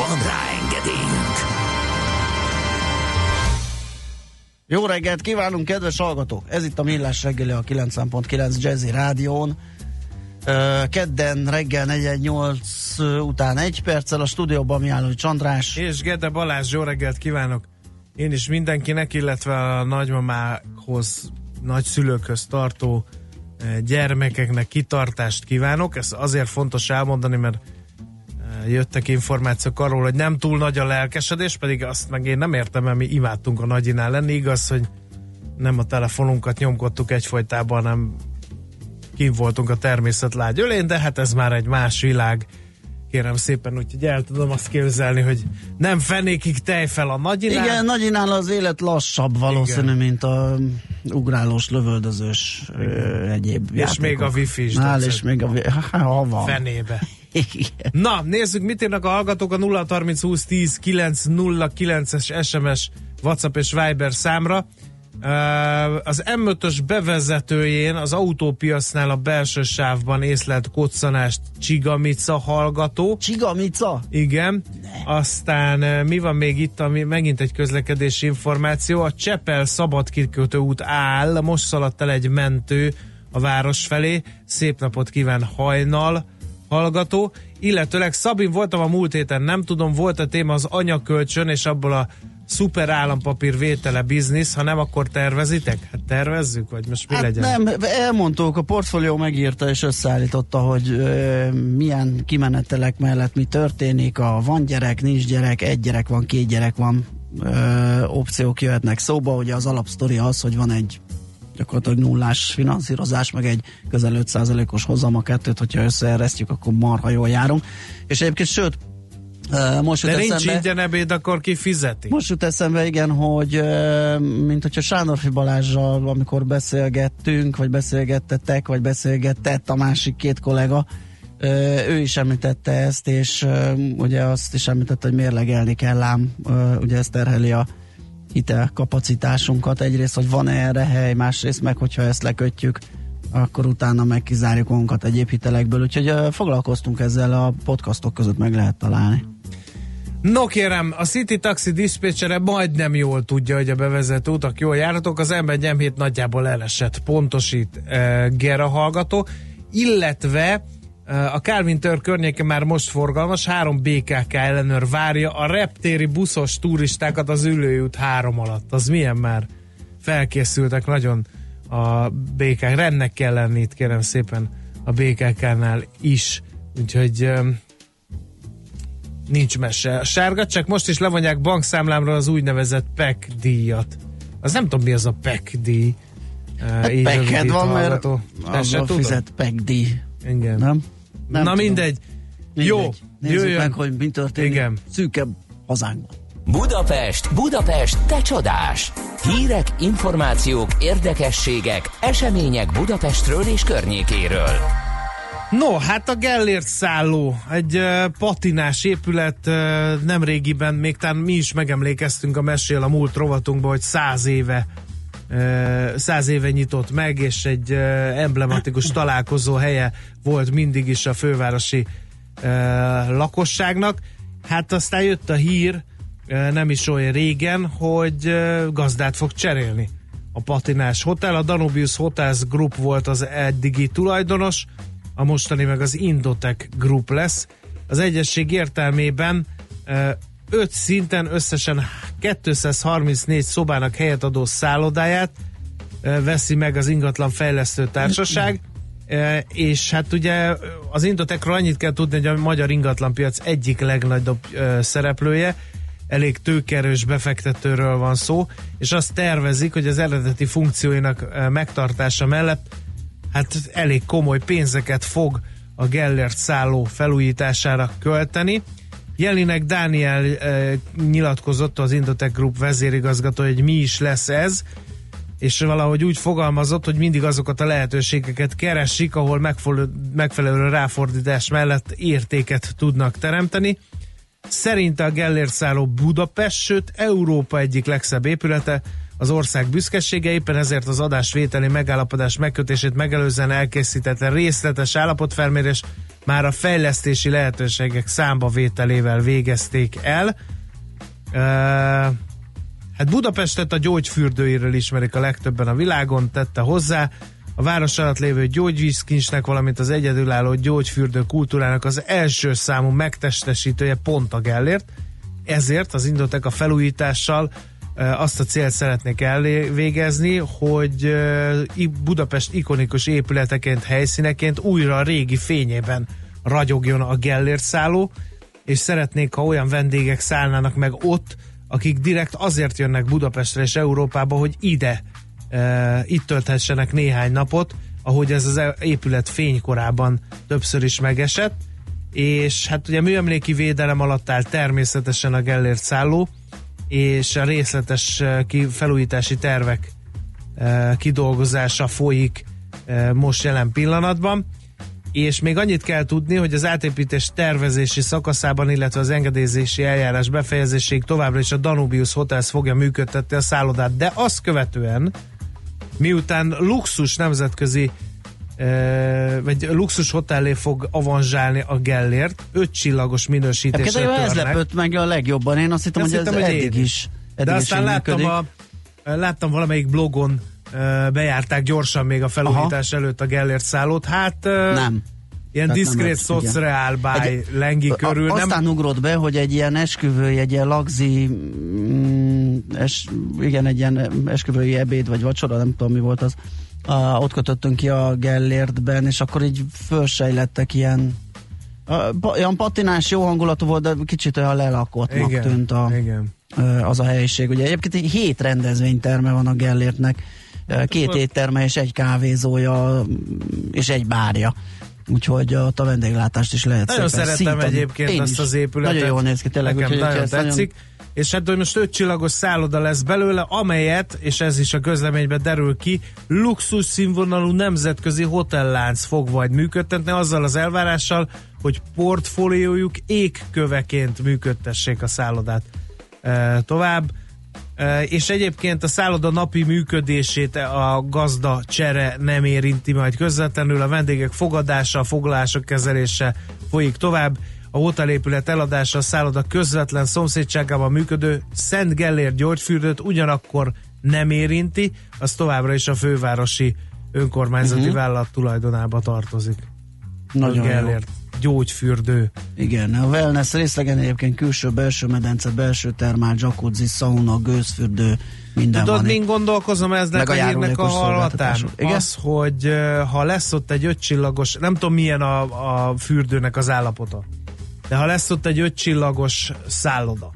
Van rá engedélyünk! Jó reggelt kívánunk, kedves hallgatók! Ez itt a Millás reggeli a 90.9 Jazzy Rádión. Kedden reggel 418 után egy perccel a stúdióban Mihály Csandrás. És Gede Balázs, jó reggelt kívánok! Én is mindenkinek, illetve a nagymamához, nagyszülőkhöz tartó gyermekeknek kitartást kívánok. Ez azért fontos elmondani, mert jöttek információk arról, hogy nem túl nagy a lelkesedés, pedig azt meg én nem értem, mert mi imádtunk a nagyinál lenni. Igaz, hogy nem a telefonunkat nyomkodtuk egyfolytában, hanem kim voltunk a természet lágy ölén, de hát ez már egy más világ. Kérem szépen, úgyhogy el tudom azt képzelni, hogy nem fenékig tej fel a nagyinál. Igen, nagyinál az élet lassabb valószínű, Igen. mint a ugrálós, lövöldözős ö, egyéb És még a wifi is Nál, és még a ha, ha van. fenébe. Na, nézzük, mit írnak a hallgatók a 0 30 20 10 9 0 9-es SMS, WhatsApp és Viber számra. Az M5-ös bevezetőjén az autópiacnál a belső sávban észlelt koccanást Csigamica hallgató. Csigamica? Igen. Aztán eh, mi van még itt, ami megint egy közlekedési információ. A Csepel szabadkikötő út áll, most szaladt el egy mentő a város felé. Szép napot kíván hajnal hallgató. Illetőleg Szabin voltam a múlt héten, nem tudom, volt a téma az anyakölcsön, és abból a szuper állampapír vétele biznisz, ha nem, akkor tervezitek? Hát tervezzük, vagy most mi Hát legyen? nem, elmondtuk, a portfólió megírta és összeállította, hogy ö, milyen kimenetelek mellett mi történik, a van gyerek, nincs gyerek, egy gyerek van, két gyerek van, ö, opciók jöhetnek szóba, ugye az alapsztori az, hogy van egy gyakorlatilag nullás finanszírozás, meg egy közel 5%-os hozam a kettőt, hogyha összeeresztjük, akkor marha jól járunk. És egyébként sőt, most De nincs eszembe- ingyen ebéd, akkor ki fizeti? most jut eszembe, igen, hogy mint hogyha Sándorfi Balázsral, amikor beszélgettünk, vagy beszélgettetek, vagy beszélgettett a másik két kollega, ő is említette ezt, és ugye azt is említette, hogy mérlegelni kell ám, ugye ez terheli a hitel kapacitásunkat. Egyrészt, hogy van-e erre hely, másrészt meg, hogyha ezt lekötjük, akkor utána meg kizárjuk magunkat egyéb hitelekből. Úgyhogy foglalkoztunk ezzel a podcastok között, meg lehet találni. No kérem, a City Taxi diszpécsere majdnem jól tudja, hogy a bevezető utak jól járhatók, az ember M7 nagyjából elesett, pontosít uh, Gera hallgató, illetve a Calvin Tör környéke már most forgalmas, három BKK ellenőr várja a reptéri buszos turistákat az ülőjút három alatt. Az milyen már? Felkészültek nagyon a BKK, rendnek kell lenni itt kérem szépen a BKK-nál is, úgyhogy nincs mese. Sárga, csak most is levonják bankszámlámról az úgynevezett PEC díjat. Az nem tudom, mi az a PEC díj. Hát rövidít van, mert hallgató. Se abban fizet pekdi, Igen. nem? Nem Na tudom. mindegy. Mindegy. Jó, Nézzük jöjjön. meg, hogy mi történik Igen. szűkebb hazánkban. Budapest, Budapest, te csodás! Hírek, információk, érdekességek, események Budapestről és környékéről. No, hát a Gellért szálló, egy uh, patinás épület, uh, nem régiben, még talán mi is megemlékeztünk a mesél a múlt rovatunkban, hogy száz éve száz éve nyitott meg, és egy emblematikus találkozó helye volt mindig is a fővárosi lakosságnak. Hát aztán jött a hír, nem is olyan régen, hogy gazdát fog cserélni a patinás hotel. A Danubius Hotels Group volt az eddigi tulajdonos, a mostani meg az Indotech Group lesz. Az egyesség értelmében öt szinten összesen 234 szobának helyet adó szállodáját veszi meg az ingatlan fejlesztő társaság, és hát ugye az Indotechról annyit kell tudni, hogy a magyar ingatlanpiac egyik legnagyobb szereplője, elég tőkerős befektetőről van szó, és azt tervezik, hogy az eredeti funkcióinak megtartása mellett hát elég komoly pénzeket fog a Gellert szálló felújítására költeni. Jelinek Dániel e, nyilatkozott az Indotech Group vezérigazgató, hogy mi is lesz ez, és valahogy úgy fogalmazott, hogy mindig azokat a lehetőségeket keresik, ahol megfelelő, megfelelő ráfordítás mellett értéket tudnak teremteni. Szerinte a Gellért szálló Budapest, sőt Európa egyik legszebb épülete, az ország büszkesége, éppen ezért az adásvételi megállapodás megkötését megelőzően elkészített részletes állapotfelmérés már a fejlesztési lehetőségek számbavételével végezték el. Uh, hát Budapestet a gyógyfürdőiről ismerik a legtöbben a világon, tette hozzá. A város alatt lévő gyógyvízkincsnek, valamint az egyedülálló gyógyfürdő kultúrának az első számú megtestesítője pont a Gellért. Ezért az Indotek a felújítással azt a célt szeretnék elvégezni, hogy Budapest ikonikus épületeként, helyszíneként újra a régi fényében ragyogjon a Gellért szálló, és szeretnék, ha olyan vendégek szállnának meg ott, akik direkt azért jönnek Budapestre és Európába, hogy ide, e, itt tölthessenek néhány napot, ahogy ez az épület fénykorában többször is megesett, és hát ugye műemléki védelem alatt áll természetesen a Gellért szálló, és a részletes felújítási tervek kidolgozása folyik most jelen pillanatban. és még annyit kell tudni, hogy az átépítés tervezési szakaszában, illetve az engedélyzési eljárás befejezéséig továbbra is a Danubius Hotels fogja működtetni a szállodát, de azt követően, miután luxus nemzetközi eh, vagy luxus hotellé fog avanzsálni a Gellért, öt csillagos minősítését Egyébként ez törnek. lepett meg a legjobban. Én azt hittem, Azt hogy ez hittem, hogy eddig én is. De eddig is aztán így láttam, működik. a, láttam valamelyik blogon bejárták gyorsan még a felújítás előtt a Gellért szállót. Hát Nem. ilyen Tehát diszkrét szociál báj lengi körül. A, Nem, aztán ugrott be, hogy egy ilyen esküvői, egy ilyen lagzi, mm, es, igen, egy ilyen esküvői ebéd vagy vacsora, nem tudom mi volt az. Uh, ott kötöttünk ki a Gellértben, és akkor így fölsejlettek ilyen uh, olyan patinás, jó hangulatú volt, de kicsit olyan lelakottnak igen, tűnt a, igen. ö, az a helyiség. Ugye egyébként egy hét rendezvényterme van a Gellértnek, Ö, két étterme és egy kávézója és egy bárja. Úgyhogy ott a vendéglátást is lehet Nagyon szépen szeretem szintani. egyébként Én is. az épületet. Nagyon jól néz ki tényleg. Nekem úgyhogy nagyon ezt tetszik. És hát, hogy most öt csillagos szálloda lesz belőle, amelyet, és ez is a közleményben derül ki, luxus színvonalú nemzetközi hotellánc fog majd működtetni, azzal az elvárással, hogy portfóliójuk égköveként működtessék a szállodát e, tovább. E, és egyébként a szálloda napi működését a gazda csere nem érinti majd közvetlenül, a vendégek fogadása, a foglalások kezelése folyik tovább, a hotelépület eladása a szálloda közvetlen szomszédságában működő Szent Gellért gyógyfürdőt ugyanakkor nem érinti, az továbbra is a fővárosi önkormányzati uh-huh. vállalat tulajdonába tartozik. Nagyon a jó. Gellért gyógyfürdő. Igen, a wellness részlegen egyébként külső, belső medence, belső termál, jacuzzi, sauna, gőzfürdő, minden Tudod, van. min gondolkozom eznek a hírnek a hallatán? Az, hogy ha lesz ott egy ötcsillagos, nem tudom milyen a, a fürdőnek az állapota, de ha lesz ott egy ötcsillagos szálloda,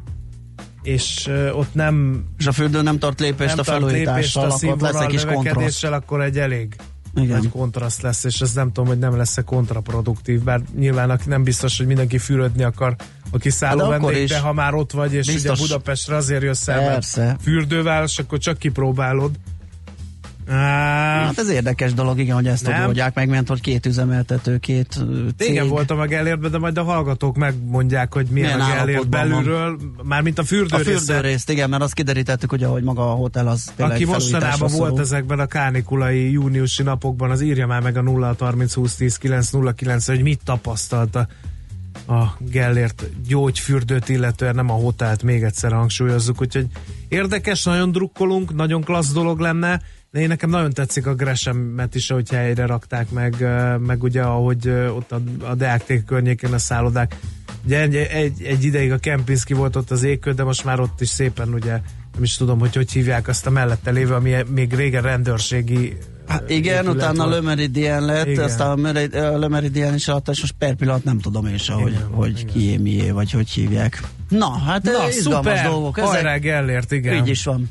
és ott nem, És a fürdő nem tart lépést nem a felújítással, a akkor lesz egy kis kontraszt. akkor egy elég Igen. nagy kontraszt lesz, és ez nem tudom, hogy nem lesz-e kontraproduktív, bár nyilván nem biztos, hogy mindenki fürödni akar, aki szálló Hát vendég, de ha már ott vagy, és Biztos. ugye Budapestre azért jössz el, mert fürdőváros, akkor csak kipróbálod. Á, Hát ez érdekes dolog, igen, hogy ezt Nem. oldják meg, mert hogy két üzemeltető, két cég. Igen, voltam a Gellértben, de majd a hallgatók megmondják, hogy milyen, Milyen a Gellért van. belülről, mármint a A fürdő, fürdőrészt, igen, mert azt kiderítettük, ugye, hogy maga a hotel az Aki mostanában volt ezekben a kánikulai júniusi napokban, az írja már meg a 0 30 20 10 9 0 9 hogy mit tapasztalta a Gellért gyógyfürdőt, illetően nem a hotelt, még egyszer hangsúlyozzuk, úgyhogy érdekes, nagyon drukkolunk, nagyon klassz dolog lenne, én nekem nagyon tetszik a Gresemet is, hogy helyre rakták meg, meg ugye ahogy ott a, a Deák környékén a szállodák. Ugye egy, egy, egy ideig a Kempinski volt ott az égkő, de most már ott is szépen ugye nem is tudom, hogy hogy hívják azt a mellette lévő, ami még régen rendőrségi Hát igen, utána. Le Meridien lett, Igen. aztán a Le Meridien is alatt, és most per pillanat nem tudom én hogy, Igen, hogy igen. kié, mié, vagy hogy hívják. Na, hát Na, izgalmas szuper! dolgok. Hajrá Gellért, igen. így is van.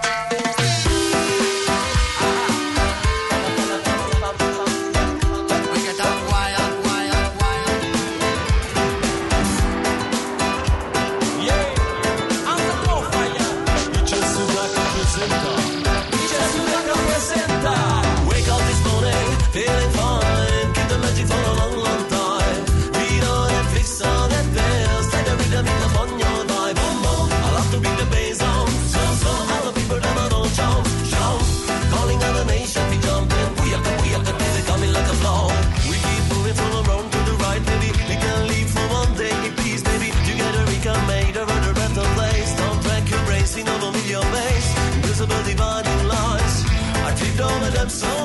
so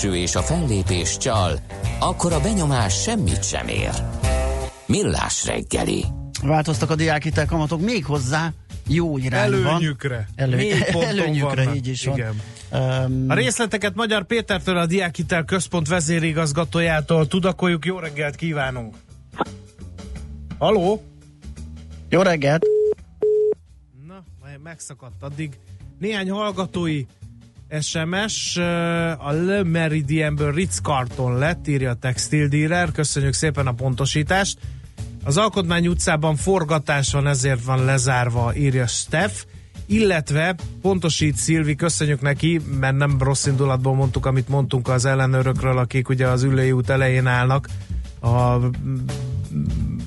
Külső és a fellépés csal, akkor a benyomás semmit sem ér. Millás reggeli. Változtak a diákhitel kamatok még hozzá jó irányba. Előnyükre. Elő, előnyükre, vannak. így is Igen. van. Um, A részleteket Magyar Pétertől, a Diákhitel Központ vezérigazgatójától tudakoljuk. Jó reggelt kívánunk! Haló? jó reggelt! Na, majd megszakadt addig. Néhány hallgatói SMS a Le Meridianből Ritz Carton lett, írja a textil dealer. Köszönjük szépen a pontosítást. Az Alkotmány utcában forgatás van, ezért van lezárva, írja Steff. Illetve pontosít Szilvi, köszönjük neki, mert nem rossz indulatból mondtuk, amit mondtunk az ellenőrökről, akik ugye az ülői út elején állnak a mm,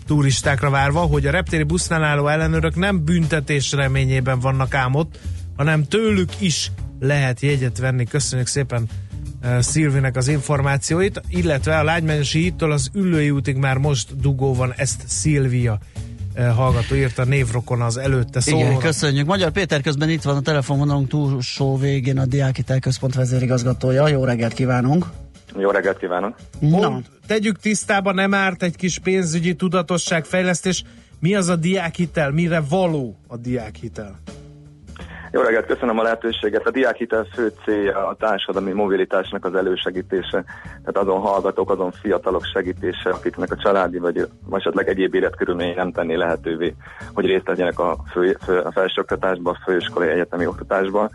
turistákra várva, hogy a reptéri busznál álló ellenőrök nem büntetés reményében vannak ám ott, hanem tőlük is lehet jegyet venni. Köszönjük szépen uh, Szilvinek az információit, illetve a Lágymányosi hittől az Üllői útig már most dugó van, ezt Szilvia uh, hallgató írta névrokon az előtte Igen, szólónak. köszönjük. Magyar Péter közben itt van a telefonvonalunk túlsó végén a Diákhitel Központ vezérigazgatója. Jó reggelt kívánunk! Jó reggelt kívánok! Na, Pont, tegyük tisztába, nem árt egy kis pénzügyi tudatosság fejlesztés. Mi az a diákhitel? Mire való a diákhitel? Jó reggelt, köszönöm a lehetőséget. A diákhitel fő célja a társadalmi mobilitásnak az elősegítése, tehát azon hallgatók, azon fiatalok segítése, akiknek a családi vagy esetleg egyéb életkörülményei nem tenni lehetővé, hogy részt vegyenek a, fő, fő, a felsőoktatásban, a főiskolai egyetemi oktatásban.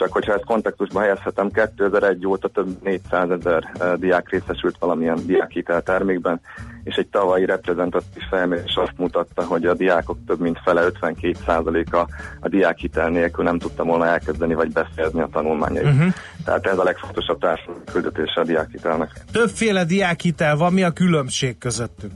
Csak hogyha ezt kontextusba helyezhetem, 2001 óta több mint 400 ezer eh, diák részesült valamilyen diákhitel termékben, és egy tavalyi reprezentatív felmérés azt mutatta, hogy a diákok több mint fele 52%-a a diákhitel nélkül nem tudta volna elkezdeni vagy befejezni a tanulmányait. Uh-huh. Tehát ez a legfontosabb társadalmi küldetése a diákhitelnek. Többféle diákhitel van, mi a különbség közöttük?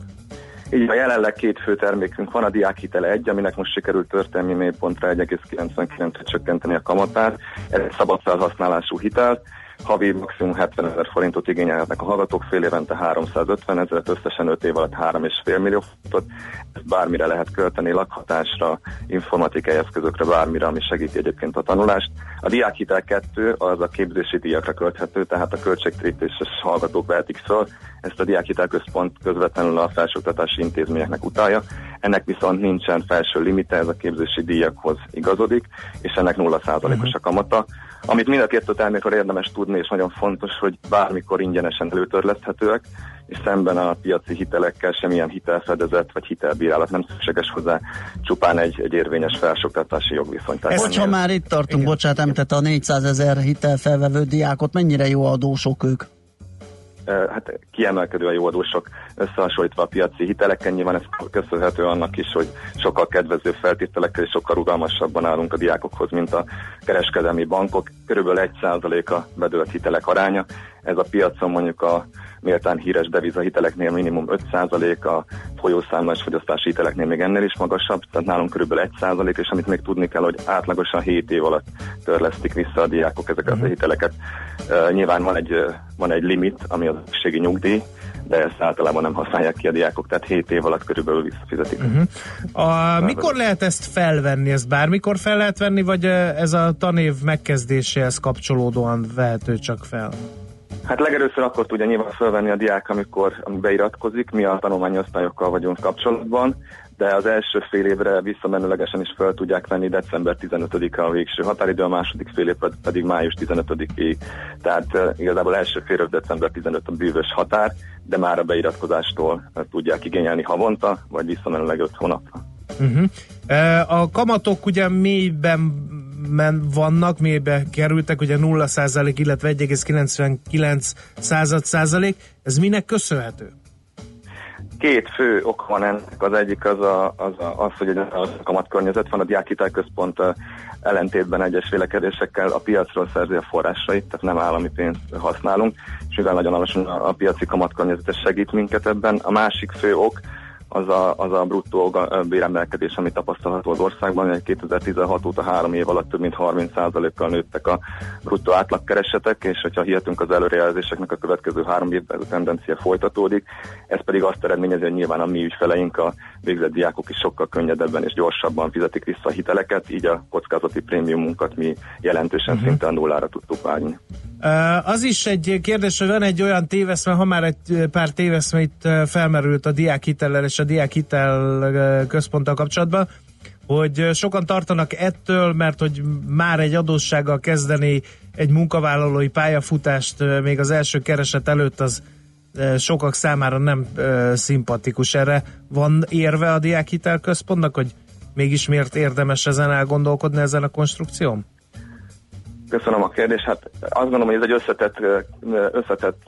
Így a jelenleg két fő termékünk van, a diákhitel 1, aminek most sikerült történelmi mélypontra 1,99-re csökkenteni a kamatát. Ez egy szabad felhasználású hitel. Havi maximum 70 ezer forintot igényelhetnek a hallgatók, fél évente 350 ezeret, összesen 5 év alatt 3,5 millió forintot. Ezt bármire lehet költeni, lakhatásra, informatikai eszközökre, bármire, ami segíti egyébként a tanulást. A diákhitel 2 az a képzési díjakra költhető, tehát a költségtérítéses hallgatók vehetik föl. Ezt a diákhitel központ közvetlenül a felsőoktatási intézményeknek utalja. Ennek viszont nincsen felső limite, ez a képzési díjakhoz igazodik, és ennek 0%-os a kamata. Amit mind a két termékről érdemes tudni, és nagyon fontos, hogy bármikor ingyenesen előtörleszthetőek, és szemben a piaci hitelekkel semmilyen hitelfedezet vagy hitelbírálat nem szükséges hozzá, csupán egy, egy érvényes felsőoktatási jogviszony. Tehát Hogyha ennél- már itt tartunk, Igen. bocsánat, említette a 400 ezer hitelfelvevő diákot, mennyire jó adósok ők? Hát kiemelkedően jó adósok összehasonlítva a piaci hitelekkel. Nyilván ez köszönhető annak is, hogy sokkal kedvező feltételekkel és sokkal rugalmasabban állunk a diákokhoz, mint a kereskedelmi bankok. Körülbelül 1% a bedölt hitelek aránya. Ez a piacon mondjuk a méltán híres devizahiteleknél minimum 5%, a folyószámlás fogyasztási hiteleknél még ennél is magasabb, tehát nálunk körülbelül 1%, és amit még tudni kell, hogy átlagosan 7 év alatt törlesztik vissza a diákok ezeket uh-huh. a hiteleket. Uh, nyilván van egy, van egy limit, ami az ökségi nyugdíj, de ezt általában nem használják ki a diákok, tehát 7 év alatt körülbelül visszafizetik. Uh-huh. A, mikor lehet ezt felvenni? Ezt bármikor fel lehet venni, vagy ez a tanév megkezdéséhez kapcsolódóan vehető csak fel? Hát legelőször akkor tudja nyilván felvenni a diák, amikor beiratkozik, mi a tanulmányi osztályokkal vagyunk kapcsolatban, de az első fél évre visszamenőlegesen is fel tudják venni december 15-e a végső határidő, a második fél év pedig május 15-ig. Tehát uh, igazából első fél év december 15 a bűvös határ, de már a beiratkozástól uh, tudják igényelni havonta, vagy visszamenőleg 5 hónapra. Uh-huh. A kamatok ugye mélyben men vannak, mélybe kerültek, ugye 0%, illetve 1,99 század százalék. Ez minek köszönhető? Két fő ok van ennek. Az egyik az, a, az, a, az hogy egy alkalmat környezet van. A diákhitelközpont ellentétben egyes vélekedésekkel a piacról szerzi a forrásait, tehát nem állami pénzt használunk, és mivel nagyon alacsony a, piaci kamatkörnyezet, ez segít minket ebben. A másik fő ok, az a, az a bruttó béremelkedés, ami tapasztalható az országban, hogy 2016 óta három év alatt több mint 30%-kal nőttek a bruttó átlagkeresetek, és hogyha hihetünk az előrejelzéseknek a következő három évben ez a tendencia folytatódik, ez pedig azt eredményezi, hogy nyilván a mi ügyfeleink, a végzett diákok is sokkal könnyedebben és gyorsabban fizetik vissza a hiteleket, így a kockázati prémiumunkat mi jelentősen uh-huh. szinte a nullára tudtuk vágni. Az is egy kérdés, hogy van egy olyan téveszme, ha már egy pár téveszme itt felmerült a diákhitellel és a diákhitel uh, központtal kapcsolatban, hogy sokan tartanak ettől, mert hogy már egy adóssággal kezdeni egy munkavállalói pályafutást még az első kereset előtt az sokak számára nem szimpatikus. Erre van érve a diákhitel központnak, hogy mégis miért érdemes ezen elgondolkodni ezen a konstrukción? Köszönöm a kérdést. Hát azt gondolom, hogy ez egy összetett, összetett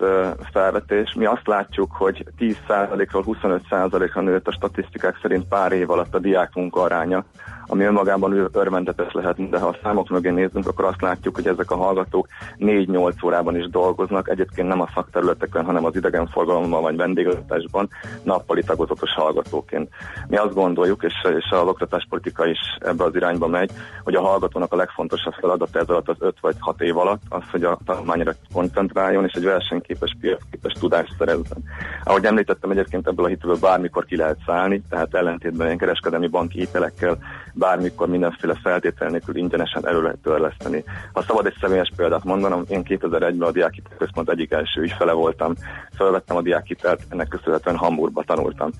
felvetés. Mi azt látjuk, hogy 10%-ról 25%-ra nőtt a statisztikák szerint pár év alatt a diák aránya, ami önmagában örvendetes lehet, de ha a számok mögé nézzünk, akkor azt látjuk, hogy ezek a hallgatók 4-8 órában is dolgoznak, egyébként nem a szakterületeken, hanem az idegenforgalomban vagy vendéglátásban nappali tagozatos hallgatóként. Mi azt gondoljuk, és, és az oktatáspolitika is ebbe az irányba megy, hogy a hallgatónak a legfontosabb feladat ez alatt az 5 vagy 6 év alatt az, hogy a tanulmányra koncentráljon, és egy versenyképes, piacképes tudást szerezzen. Ahogy említettem, egyébként ebből a hitből bármikor ki lehet szállni, tehát ellentétben ilyen kereskedelmi banki hitelekkel bármikor mindenféle feltétel nélkül ingyenesen elő lehet törleszteni. Ha szabad egy személyes példát mondanom, én 2001-ben a Diákhitel Központ egyik első ügyfele voltam, felvettem a diákhitelt, ennek köszönhetően Hamburgba tanultam.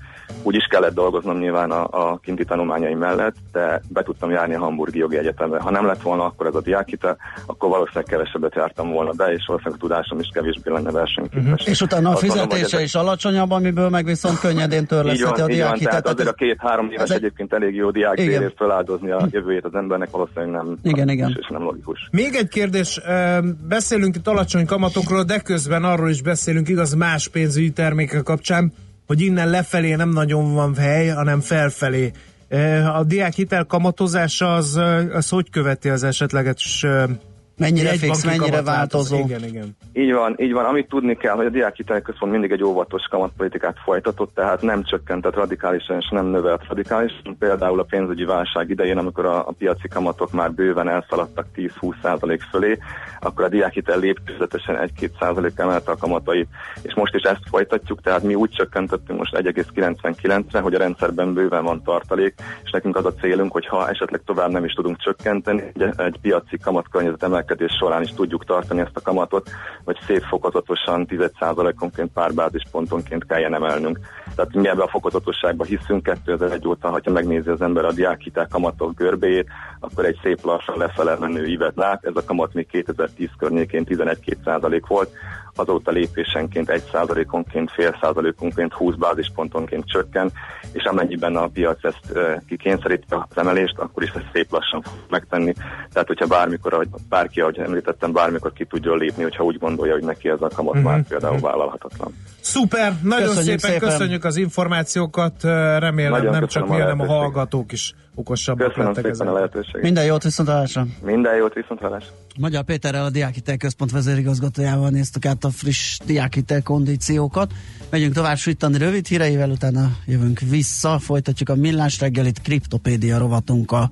Úgy is kellett dolgoznom nyilván a, a kinti tanulmányaim mellett, de be tudtam járni a Hamburgi Jogi Egyetemre. Ha nem lett volna akkor ez a diákhitel, akkor valószínűleg kevesebbet jártam volna be, és valószínűleg a tudásom is kevésbé lenne versenyképes. Uh-huh. És utána a fizetése ezek- is alacsonyabb, amiből meg viszont könnyedén törlesztheti a diákhitelt. tehát azért a két-három éves egy- egyébként elég jó diák feláldozni a jövőjét az embernek valószínűleg nem Igen, igen. és nem logikus. Még egy kérdés, beszélünk itt alacsony kamatokról, de közben arról is beszélünk, igaz, más pénzügyi termékek kapcsán, hogy innen lefelé nem nagyon van hely, hanem felfelé. Ö, A diák hitel kamatozása az, ö, az hogy követi az esetleges ö, Mennyire fix, mennyire változó. Igen, igen. Így van, így van. Amit tudni kell, hogy a diákhitelek központ mindig egy óvatos kamatpolitikát folytatott, tehát nem csökkentett radikálisan és nem növelt radikálisan. Például a pénzügyi válság idején, amikor a, a piaci kamatok már bőven elszaladtak 10-20 százalék fölé, akkor a diákhitel lépcsőzetesen 1-2 százalék emelte a kamatait, és most is ezt folytatjuk, tehát mi úgy csökkentettünk most 1,99-re, hogy a rendszerben bőven van tartalék, és nekünk az a célunk, hogy ha esetleg tovább nem is tudunk csökkenteni, egy, egy piaci kamatkörnyezet emelkedés során is tudjuk tartani ezt a kamatot, vagy szép fokozatosan 10%-onként pár bázispontonként kelljen emelnünk. Tehát mi ebbe a fokozatosságba hiszünk 2001 óta, ha megnézi az ember a diákhitel kamatok görbéjét, akkor egy szép lassan lefele menő ívet lát. Ez a kamat még 2010 környékén 11-2% volt, azóta lépésenként 1%-onként, fél százalékonként, 20 bázispontonként csökken, és amennyiben a piac ezt e, kikényszeríti az emelést, akkor is ezt szép lassan fog megtenni. Tehát, hogyha bármikor, ahogy bárki, ahogy említettem, bármikor ki tudjon lépni, hogyha úgy gondolja, hogy neki ez a kamat Mhm. már például vállalhatatlan. Szuper, nagyon Köszönjük szépen, szépen. köszönjük az információkat, remélem Nagyon nem csak mi, hanem a hallgatók is okosabbak Köszönöm lettek szépen a ezen. lehetőséget. Minden jót viszont hallásra. Minden jót, viszont hallásra. Magyar Péterrel a Diákhitel Központ vezérigazgatójával néztük át a friss diákhitel kondíciókat. Megyünk tovább sütani rövid híreivel, utána jövünk vissza, folytatjuk a millás reggelit kriptopédia rovatunkkal.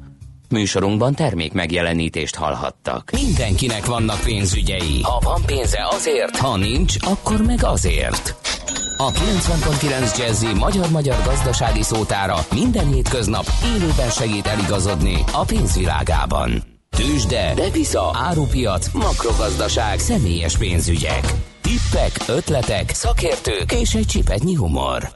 Műsorunkban termék megjelenítést hallhattak. Mindenkinek vannak pénzügyei. Ha van pénze azért, ha nincs, akkor meg azért. A 90.9 Jazzy magyar-magyar gazdasági szótára minden hétköznap élőben segít eligazodni a pénzvilágában. Tősde, depisza, árupiac, makrogazdaság, személyes pénzügyek. Tippek, ötletek, szakértők és egy csipetnyi humor.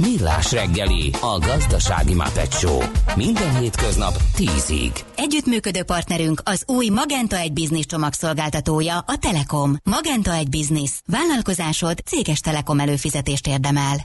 Millás reggeli, a gazdasági Muppet Show. Minden hétköznap 10-ig. Együttműködő partnerünk az új Magenta egy Business csomagszolgáltatója, a Telekom. Magenta egy Business. Vállalkozásod céges Telekom előfizetést érdemel.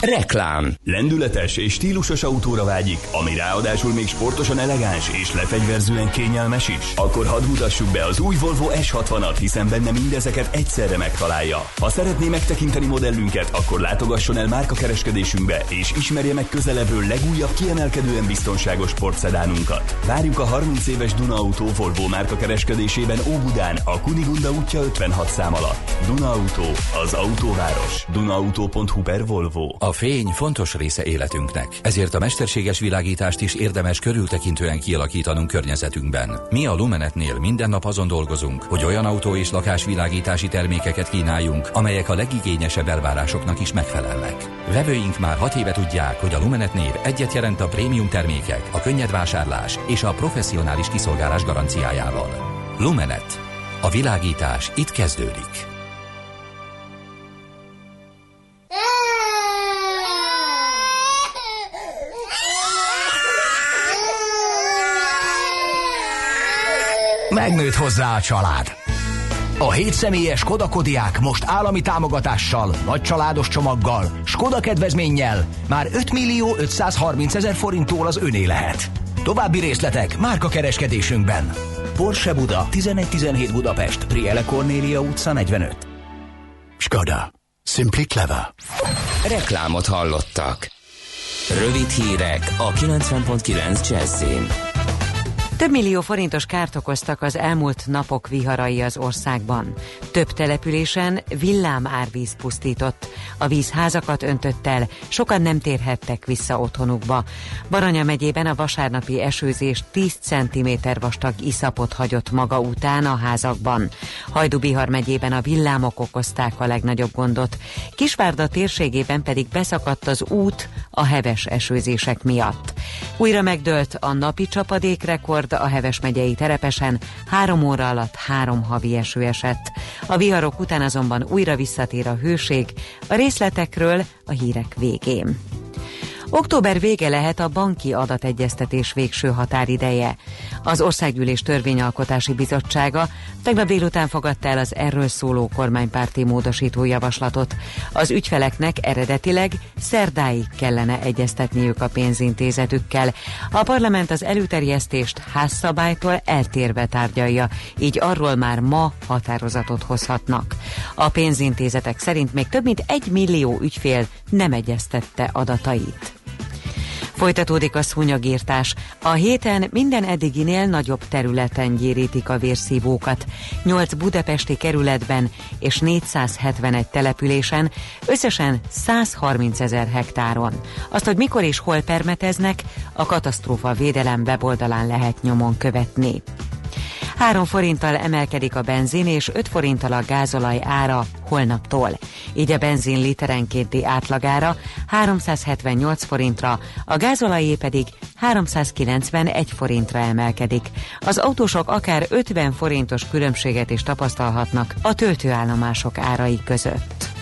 Reklám. Lendületes és stílusos autóra vágyik, ami ráadásul még sportosan elegáns és lefegyverzően kényelmes is? Akkor hadd mutassuk be az új Volvo S60-at, hiszen benne mindezeket egyszerre megtalálja. Ha szeretné megtekinteni modellünket, akkor látogasson el márkakereskedésünkbe, és ismerje meg közelebbről legújabb kiemelkedően biztonságos sportszedánunkat. Várjuk a 30 éves Duna Auto Volvo márkakereskedésében Óbudán, a Kunigunda útja 56 szám alatt. Duna Auto, az autóváros. Dunaauto.hu per Volvo. A fény fontos része életünknek, ezért a mesterséges világítást is érdemes körültekintően kialakítanunk környezetünkben. Mi a Lumenetnél minden nap azon dolgozunk, hogy olyan autó és lakásvilágítási termékeket kínáljunk, amelyek a legigényesebb elvárásoknak is megfelelnek. Vevőink már hat éve tudják, hogy a Lumenet név egyet jelent a prémium termékek, a könnyed vásárlás és a professzionális kiszolgálás garanciájával. Lumenet. A világítás itt kezdődik. Megnőtt hozzá a család. A 7 személyes Skoda Kodiák most állami támogatással, nagy családos csomaggal, Skoda kedvezménnyel már 5 millió 530 ezer forinttól az öné lehet. További részletek márka kereskedésünkben. Porsche Buda, 1117 Budapest, Priele Cornélia utca 45. Skoda. Simply clever. Reklámot hallottak. Rövid hírek a 90.9 Jazzin. Több millió forintos kárt okoztak az elmúlt napok viharai az országban. Több településen villám árvíz pusztított. A víz házakat öntött el, sokan nem térhettek vissza otthonukba. Baranya megyében a vasárnapi esőzés 10 cm vastag iszapot hagyott maga után a házakban. Hajdubihar megyében a villámok okozták a legnagyobb gondot. Kisvárda térségében pedig beszakadt az út a heves esőzések miatt. Újra megdőlt a napi csapadékrekord a Heves megyei terepesen, három óra alatt három havi eső esett. A viharok után azonban újra visszatér a hőség, a részletekről a hírek végén. Október vége lehet a banki adategyeztetés végső határideje. Az Országgyűlés Törvényalkotási Bizottsága tegnap délután fogadta el az erről szóló kormánypárti módosító javaslatot. Az ügyfeleknek eredetileg szerdáig kellene egyeztetniük a pénzintézetükkel. A parlament az előterjesztést házszabálytól eltérve tárgyalja, így arról már ma határozatot hozhatnak. A pénzintézetek szerint még több mint egy millió ügyfél nem egyeztette adatait. Folytatódik a szúnyogírtás. A héten minden eddiginél nagyobb területen gyérítik a vérszívókat. 8 budapesti kerületben és 471 településen, összesen 130 ezer hektáron. Azt, hogy mikor és hol permeteznek, a katasztrófa védelem weboldalán lehet nyomon követni. 3 forinttal emelkedik a benzin és 5 forinttal a gázolaj ára holnaptól. Így a benzin literenkénti átlagára 378 forintra, a gázolajé pedig 391 forintra emelkedik. Az autósok akár 50 forintos különbséget is tapasztalhatnak a töltőállomások árai között.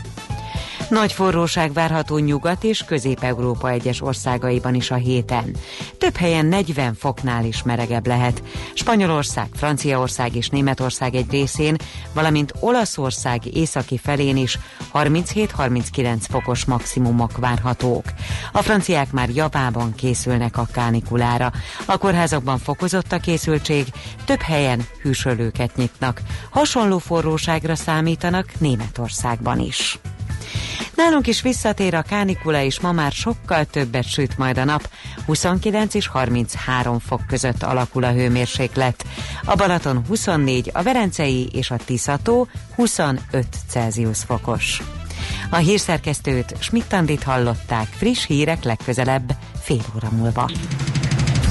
Nagy forróság várható Nyugat és Közép-Európa egyes országaiban is a héten. Több helyen 40 foknál is melegebb lehet. Spanyolország, Franciaország és Németország egy részén, valamint Olaszország északi felén is 37-39 fokos maximumok várhatók. A franciák már Japánban készülnek a kánikulára. A kórházakban fokozott a készültség, több helyen hűsölőket nyitnak. Hasonló forróságra számítanak Németországban is. Nálunk is visszatér a kánikula, és ma már sokkal többet süt majd a nap. 29 és 33 fok között alakul a hőmérséklet. A Balaton 24, a Verencei és a Tiszató 25 Celsius fokos. A hírszerkesztőt Schmidt-Tandit hallották friss hírek legközelebb fél óra múlva.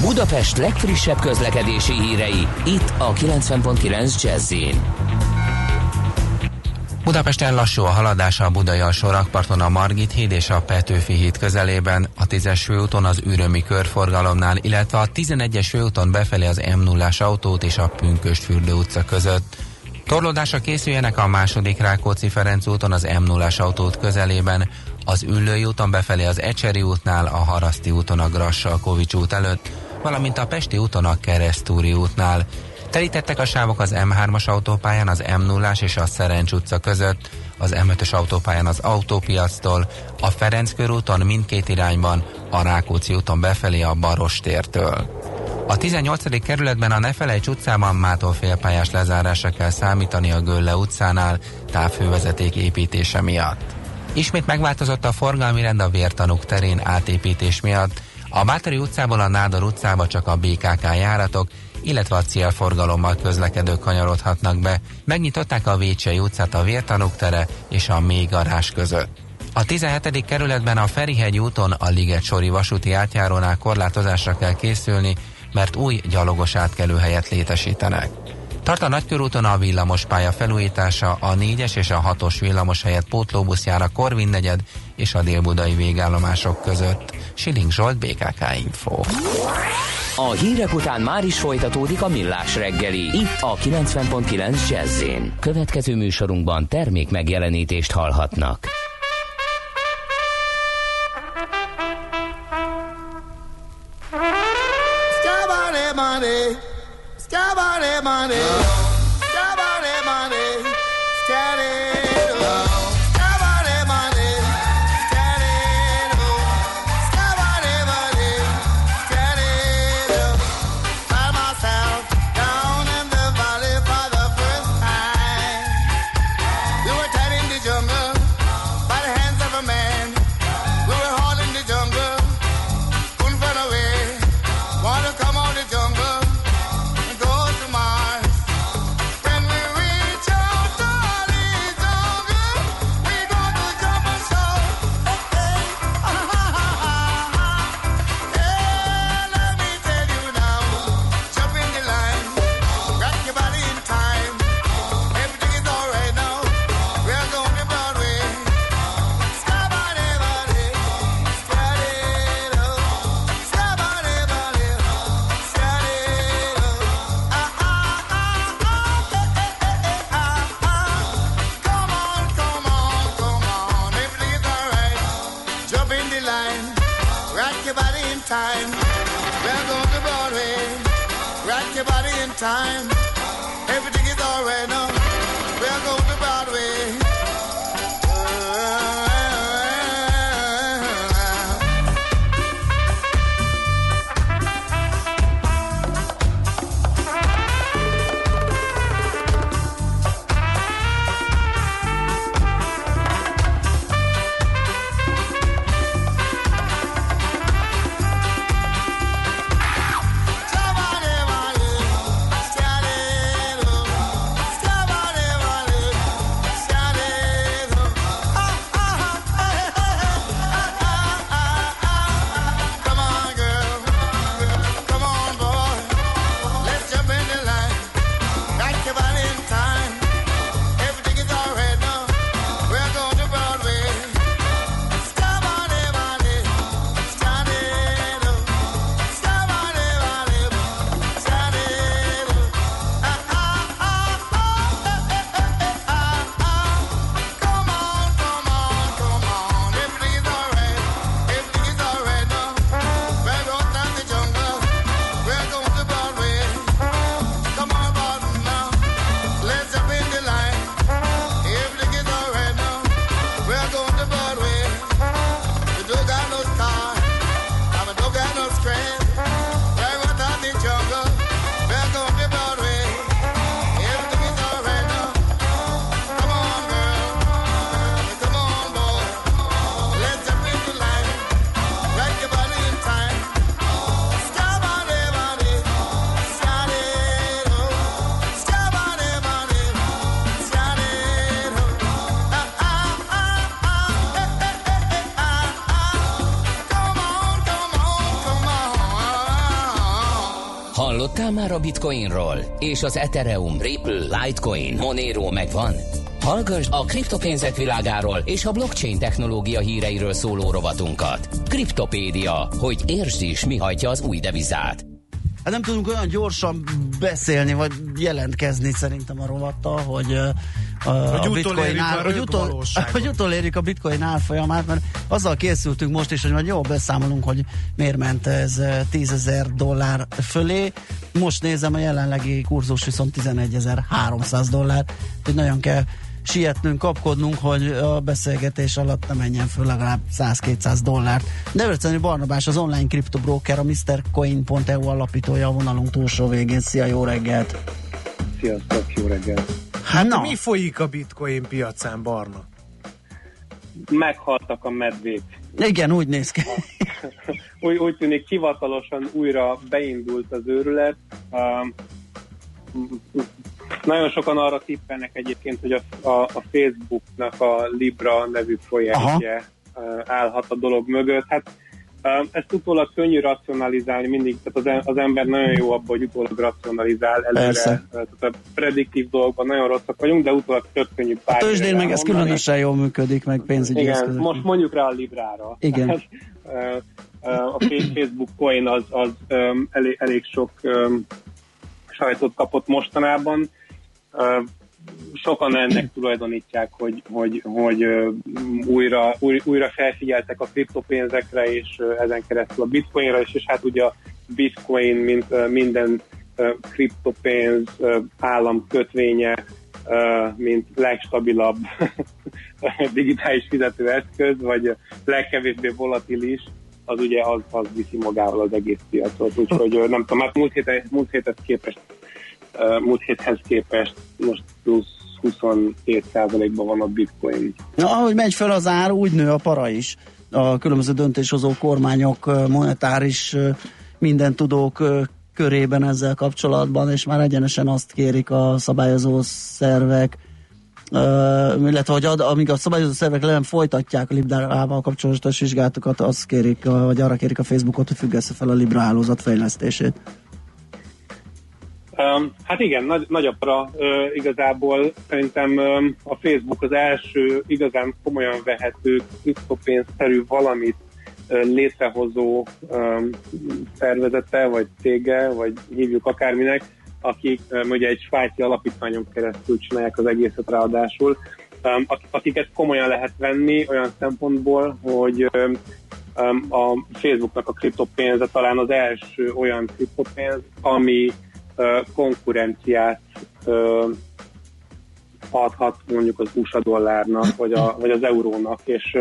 Budapest legfrissebb közlekedési hírei itt a 90.9 jazz Budapesten lassú a haladása a Budai alsó a Margit híd és a Petőfi híd közelében, a 10-es főúton az Ürömi körforgalomnál, illetve a 11-es főúton befelé az m 0 autót és a Pünköstfürdő utca között. Torlódásra készüljenek a második Rákóczi Ferenc úton az m 0 autót közelében, az Üllői úton befelé az Ecseri útnál, a Haraszti úton a Grassalkovics út előtt, valamint a Pesti úton a Keresztúri útnál. Telítettek a sávok az M3-as autópályán az m 0 és a Szerencs utca között, az M5-ös autópályán az autópiactól, a Ferenc körúton mindkét irányban, a Rákóczi úton befelé a Barostértől. A 18. kerületben a Nefelejts utcában mától félpályás lezárásra kell számítani a Gölle utcánál távfővezeték építése miatt. Ismét megváltozott a forgalmi rend a vértanúk terén átépítés miatt. A Bátori utcából a Nádor utcába csak a BKK járatok, illetve a célforgalommal közlekedők kanyarodhatnak be. Megnyitották a Vécsei utcát a Vértanúk tere és a Mélygarás között. A 17. kerületben a Ferihegy úton a Liget sori vasúti átjárónál korlátozásra kell készülni, mert új gyalogos átkelőhelyet létesítenek. Tart a Nagykörúton a villamospálya felújítása, a 4-es és a 6-os villamos helyett pótlóbusz jár a Korvin negyed és a délbudai végállomások között. Siling Zsolt, BKK Info. A hírek után már is folytatódik a millás reggeli. Itt a 90.9 jazz Következő műsorunkban termék megjelenítést hallhatnak. Money, sky money, sky már a Bitcoinról? És az Ethereum, Ripple, Litecoin, Monero megvan? Hallgass a kriptopénzek világáról és a blockchain technológia híreiről szóló rovatunkat. Kriptopédia, hogy értsd is, mi hajtja az új devizát. Hát nem tudunk olyan gyorsan beszélni, vagy jelentkezni szerintem a rovattal, hogy a, Hogy a hogy, utol, hogy utolérjük a bitcoin árfolyamát, mert azzal készültünk most is, hogy majd jól beszámolunk, hogy miért ment ez uh, 10 ezer dollár fölé. Most nézem, a jelenlegi kurzus viszont 11.300 dollár, hogy nagyon kell sietnünk, kapkodnunk, hogy a beszélgetés alatt ne menjen föl legalább 100-200 dollárt. Debreceni Barnabás, az online kriptobroker, a MrCoin.eu alapítója a vonalunk túlsó végén. Szia, jó reggelt! Sziasztok, jó reggelt! Hát Na. mi folyik a bitcoin piacán, Barna? Meghaltak a medvék. Igen, úgy néz ki. Úgy, úgy tűnik hivatalosan újra beindult az őrület. Um, nagyon sokan arra tippelnek egyébként, hogy a, a, a Facebooknak a Libra nevű projektje uh, állhat a dolog mögött. Hát ezt utólag könnyű racionalizálni mindig, tehát az, em- az ember nagyon jó abban, hogy utólag racionalizál előre. Persze. Tehát a prediktív dolgokban nagyon rosszak vagyunk, de utólag tök könnyű A bármire tőzsdén meg ez különösen jól működik, meg pénzügyi Igen, eszközök. most mondjuk rá a Librára. Igen. A Fa- Facebook coin az, az elég, elég sok öm, sajtót kapott mostanában. Sokan ennek tulajdonítják, hogy, hogy, hogy újra, új, újra felfigyeltek a kriptopénzekre, és ezen keresztül a bitcoinra is, és hát ugye a bitcoin, mint minden kriptopénz állam kötvénye, mint legstabilabb digitális fizetőeszköz, vagy legkevésbé volatilis, az ugye az, az viszi magával az egész piacot. Úgyhogy nem tudom, hát múlt, héten, múlt héthez képest múlt héthez képest most plusz 27%-ban van a bitcoin. Na, ahogy megy fel az ár, úgy nő a para is. A különböző döntéshozó kormányok, monetáris minden tudók körében ezzel kapcsolatban, és már egyenesen azt kérik a szabályozó szervek, Uh, illetve hogy ad, amíg a szabályozó szervek nem folytatják a Librával kapcsolatos vizsgálatokat, azt kérik, vagy arra kérik a Facebookot, hogy függesse fel a Libra hálózat fejlesztését. Um, hát igen, nagy, nagyapra uh, igazából szerintem um, a Facebook az első igazán komolyan vehető kriptopénzszerű valamit uh, létrehozó um, szervezete, vagy cége, vagy hívjuk akárminek, akik um, ugye egy svájci alapítványon keresztül csinálják az egészet ráadásul, um, ak- akik ezt komolyan lehet venni olyan szempontból, hogy um, a Facebooknak a kriptopénze talán az első olyan kriptopénz, ami konkurenciát adhat mondjuk az USA dollárnak, vagy, a, vagy az eurónak, és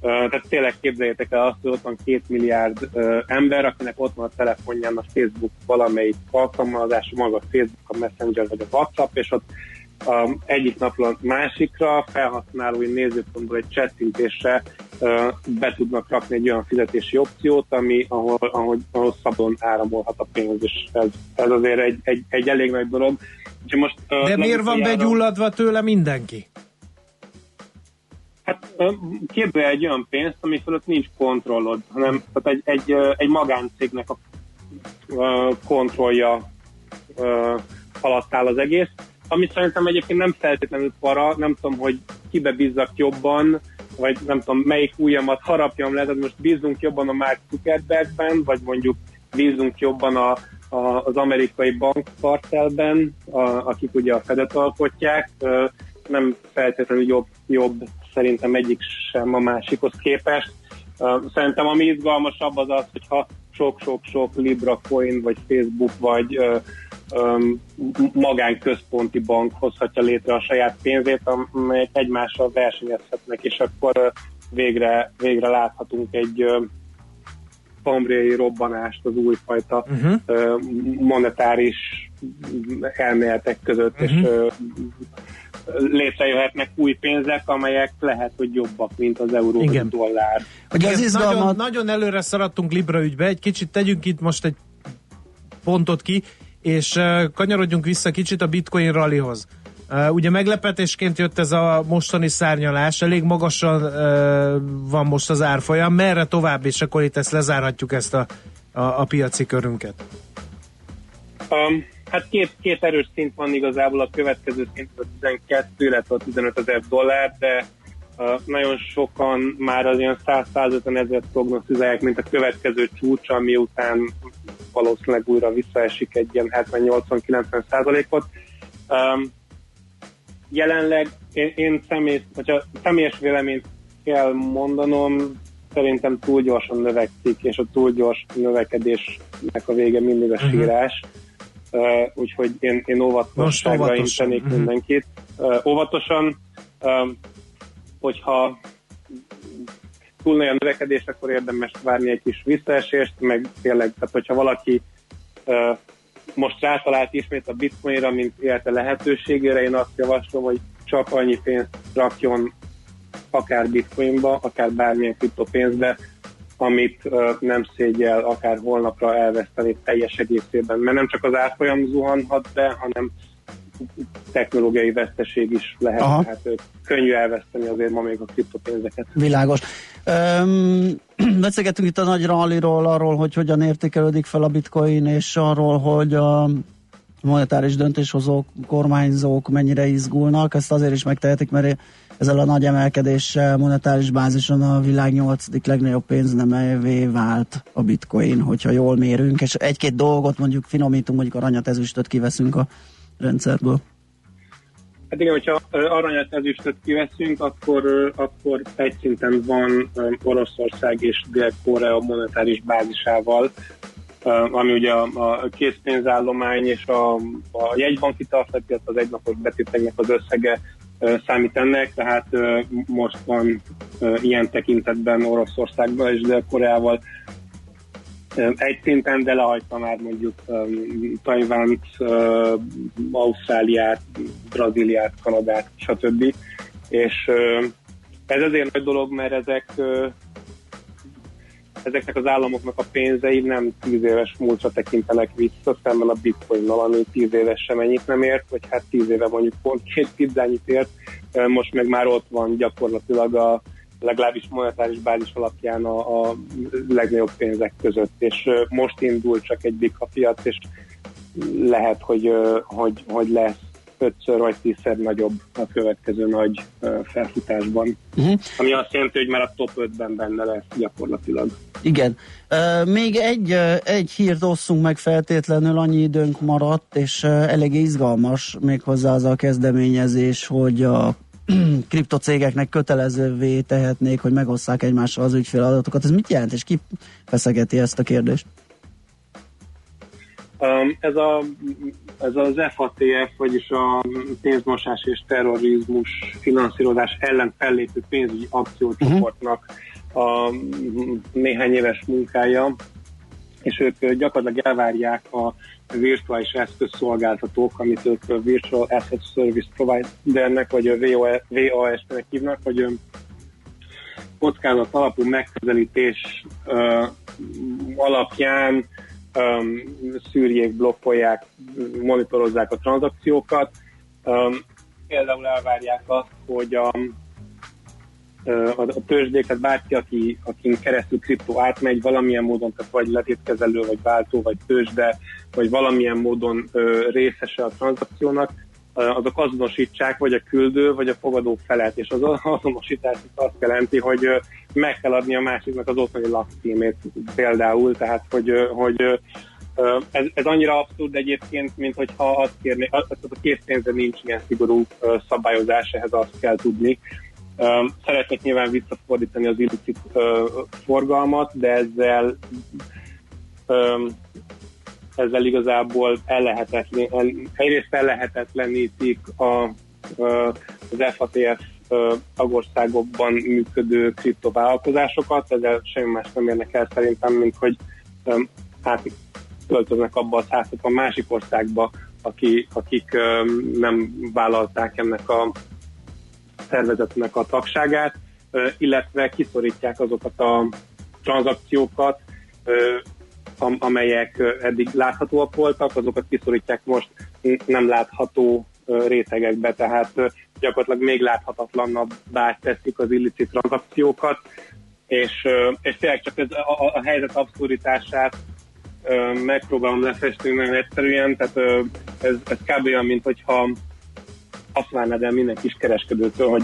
tehát tényleg képzeljétek el azt, hogy ott van két milliárd ember, akinek ott van a telefonján a Facebook valamelyik alkalmazás, maga a Facebook, a Messenger vagy a WhatsApp, és ott um, egyik napról másikra felhasználói nézőpontból egy csettintésre uh, be tudnak rakni egy olyan fizetési opciót, ami, ahol, ahol, ahol szabadon áramolhat a pénz, és ez, ez azért egy, egy, egy elég nagy dolog. Úgyhogy most, uh, De miért van legutoljára- begyulladva tőle mindenki? Hát ö, képzelj egy olyan pénzt, ami fölött nincs kontrollod, hanem tehát egy, egy, ö, egy magáncégnek a ö, kontrollja ö, alatt áll az egész, amit szerintem egyébként nem feltétlenül para, nem tudom, hogy kibe bízzak jobban, vagy nem tudom, melyik ujjamat harapjam le, tehát most bízunk jobban a Mark Zuckerbergben, vagy mondjuk bízunk jobban a, a, az amerikai bankkartelben, a, akik ugye a Fedet alkotják, nem feltétlenül jobb, jobb szerintem egyik sem a másikhoz képest. Szerintem ami izgalmasabb az az, hogyha sok-sok-sok Libra coin, vagy Facebook, vagy ö, magánközponti bank hozhatja létre a saját pénzét, amelyek egymással versenyezhetnek, és akkor végre, végre láthatunk egy ö, kambriai robbanást az újfajta Uh-huh. ö, monetáris elméletek között, Mhm. és ö, létrejöhetnek új pénzek, amelyek lehet, hogy jobbak, mint az euró Igen. dollár. Ugye az izgalmat... nagyon, nagyon előre szaradtunk Libra ügybe, egy kicsit tegyünk itt most egy pontot ki, és uh, kanyarodjunk vissza kicsit a Bitcoin rallyhoz. Uh, ugye meglepetésként jött ez a mostani szárnyalás, elég magasan uh, van most az árfolyam, merre tovább, és akkor itt ezt lezárhatjuk ezt a, a, a piaci körünket. Um, hát két, két erős szint van igazából, a következő szint a 12, illetve a 15 ezer dollár, de uh, nagyon sokan már az ilyen 100-150 ezer prognosztizálják, mint a következő csúcs, ami után valószínűleg újra visszaesik egy ilyen 70-80-90 százalékot. Um, jelenleg én, én személy, hogyha személyes véleményt kell mondanom, szerintem túl gyorsan növekszik, és a túl gyors növekedésnek a vége mindig a Mhm. sírás. Uh, úgyhogy én, én óvatosságra óvatosan. intenék Mhm. mindenkit. Uh, óvatosan, um, hogyha túl nagy a növekedés, akkor érdemes várni egy kis visszaesést, meg tényleg, tehát hogyha valaki uh, most rátalált ismét a bitcoinra, mint élete lehetőségére, én azt javaslom, hogy csak annyi pénzt rakjon akár bitcoinba, akár bármilyen kriptopénzbe, amit nem szégyel akár holnapra elveszteni teljes egészében. Mert nem csak az árfolyam zuhanhat be, hanem technológiai veszteség is lehet. Aha. Tehát könnyű elveszteni azért ma még a kriptopénzeket. Világos. Öm, beszélgettünk itt a nagy ralliról, arról, hogy hogyan értékelődik fel a bitcoin, és arról, hogy a monetáris döntéshozók, kormányzók mennyire izgulnak. Ezt azért is megtehetik, mert ezzel a nagy emelkedéssel monetáris bázison a világ nyolcadik legnagyobb pénznemevé vált a bitcoin, hogyha jól mérünk, és egy-két dolgot mondjuk finomítunk, mondjuk aranyat, ezüstöt kiveszünk a rendszerből. Hát igen, hogyha aranyat, ezüstöt kiveszünk, akkor, akkor egy szinten van Oroszország és Dél-Korea monetáris bázisával, ami ugye a, a készpénzállomány és a, a jegybanki tartalék, az egynapos betéteknek az összege számít ennek, tehát most van ilyen tekintetben Oroszországban és Dél-Koreával egy szinten, de lehagyta már mondjuk Tajvánt, Ausztráliát, Brazíliát, Kanadát, stb. És ez azért nagy dolog, mert ezek ezeknek az államoknak a pénzei nem tíz éves múltra tekintenek vissza, szemben a bitcoinnal, ami tíz éves sem ennyit nem ért, vagy hát tíz éve mondjuk pont két pizzányit ért, most meg már ott van gyakorlatilag a legalábbis monetáris bázis alapján a, a legnagyobb pénzek között, és most indul csak egy big piac, és lehet, hogy, hogy, hogy lesz ötször vagy tízszer nagyobb a következő nagy felfutásban. Uh-huh. Ami azt jelenti, hogy már a top 5-ben benne lesz gyakorlatilag. Igen. Uh, még egy, uh, egy hírt osszunk meg feltétlenül, annyi időnk maradt, és uh, elég izgalmas méghozzá az a kezdeményezés, hogy a kriptocégeknek kötelezővé tehetnék, hogy megosszák egymással az ügyféladatokat. Ez mit jelent, és ki feszegeti ezt a kérdést? Um, ez, a, ez az FATF, vagyis a pénzmosás és terrorizmus finanszírozás ellen fellépő pénzügyi akciócsoportnak a néhány éves munkája, és ők gyakorlatilag elvárják a virtuális eszközszolgáltatók, amit ők Virtual Asset Service Providernek, vagy a VAS-nek hívnak, hogy kockázat alapú megközelítés alapján um, szűrjék, blokkolják, monitorozzák a tranzakciókat. Um, például elvárják azt, hogy a, a, a tőzsdéket bárki, aki, akin keresztül kriptó átmegy valamilyen módon, tehát vagy letétkezelő, vagy váltó, vagy tőzsde, vagy valamilyen módon ö, részese a tranzakciónak, azok azonosítsák vagy a küldő, vagy a fogadó felet, és az azonosítás azt jelenti, hogy meg kell adni a másiknak az otthoni lakcímét például, tehát hogy, hogy ez, ez annyira abszurd egyébként, mint hogyha azt kérné, az, a készpénzre nincs ilyen szigorú szabályozás, ehhez azt kell tudni. Szeretnék nyilván visszafordítani az illicit forgalmat, de ezzel ezzel igazából ellehetetlen, el, egyrészt ellehetetlenítik a, az FATF tagországokban működő kriptovállalkozásokásokat, ezzel semmi más nem érnek el szerintem, mint hogy hát költöznek abba a 160 másik országba, aki, akik nem vállalták ennek a szervezetnek a tagságát, illetve kiszorítják azokat a tranzakciókat, amelyek eddig láthatóak voltak, azokat kiszorítják most nem látható rétegekbe, tehát gyakorlatilag még láthatatlannabbá teszik az illicit tranzakciókat, és, és tényleg csak ez a, a helyzet abszurditását megpróbálom lefesteni nagyon egyszerűen, tehát ez, ez kb. olyan, mint hogyha azt várnád el minden kis kereskedőtől, hogy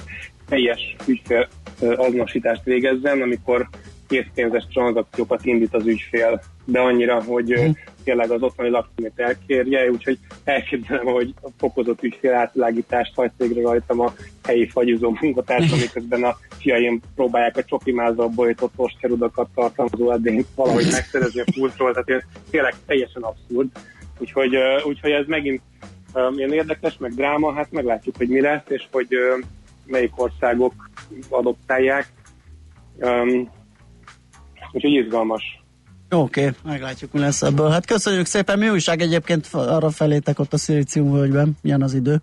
teljes ügyfél azonosítást végezzen, amikor készpénzes tranzakciókat indít az ügyfél, de annyira, hogy ö, tényleg az otthoni lakcímét elkérje, úgyhogy elképzelem, hogy a fokozott ügyfél átvilágítást hagy végre rajtam a helyi fagyizó munkatársam, miközben a fiaim próbálják a csokimázal bolyított osterudakat tartalmazó edényt valahogy megszerezni a pultról, tehát ilyen tényleg teljesen abszurd. Úgyhogy, úgyhogy ez megint ilyen érdekes, meg dráma, hát meglátjuk, hogy mi lesz, és hogy melyik országok adoptálják. Úgyhogy izgalmas. Oké, okay, meglátjuk, mi lesz ebből. Hát köszönjük szépen, mi újság egyébként arra felétek ott a Szilíciumvölgyben? Milyen az idő?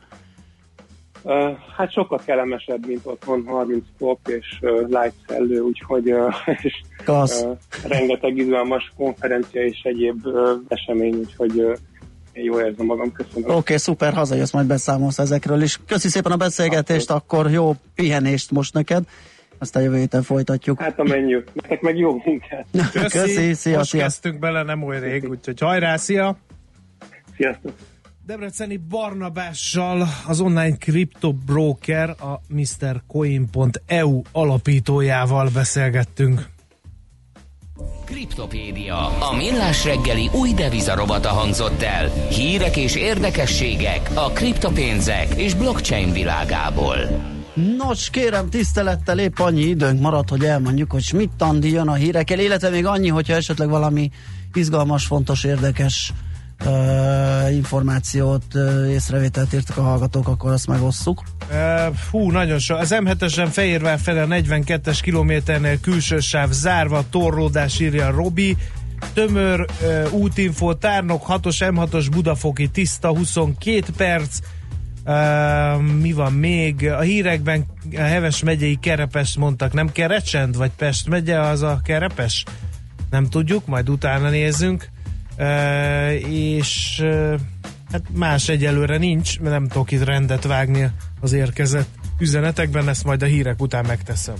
Uh, hát sokkal kellemesebb, mint otthon 30 fok és uh, light szellő, úgyhogy uh, és, uh, rengeteg izgalmas konferencia és egyéb uh, esemény, úgyhogy uh, én jól érzem magam, köszönöm. Oké, okay, szuper, hazajössz, majd beszámolsz ezekről is. Köszi szépen a beszélgetést, akkor, akkor jó pihenést most neked. Aztán jövő héten folytatjuk. Hát a menjük. Nektek meg jó munkát. Köszi, Köszi szia, most szia. kezdtünk bele nem olyan rég, úgyhogy hajrá, szia! Sziasztok! Debreceni Barnabással az online kriptobroker, a MrCoin.eu alapítójával beszélgettünk. Kriptopédia, a millás reggeli új devizarobata hangzott el. Hírek és érdekességek a kriptopénzek és blockchain világából. Nos, kérem, tisztelettel épp annyi időnk maradt, hogy elmondjuk, hogy mit tandi jön a hírekkel, illetve még annyi, hogyha esetleg valami izgalmas, fontos, érdekes uh, információt, uh, észrevételt írtak a hallgatók, akkor azt megosszuk. Uh, fú, nagyon sok. Az M7-esen Fehérvár fele 42-es kilométernél külső sáv zárva, torlódás írja Robi. Tömör uh, útinfo, tárnok 6-os, M6-os Budafoki tiszta, 22 perc. Uh, mi van még? A hírekben a Heves megyei Kerepes mondtak, nem Kerecsend, vagy Pest megye az a Kerepes? Nem tudjuk, majd utána nézzünk. Uh, és uh, hát más egyelőre nincs, mert nem tudok itt rendet vágni az érkezett üzenetekben, ezt majd a hírek után megteszem.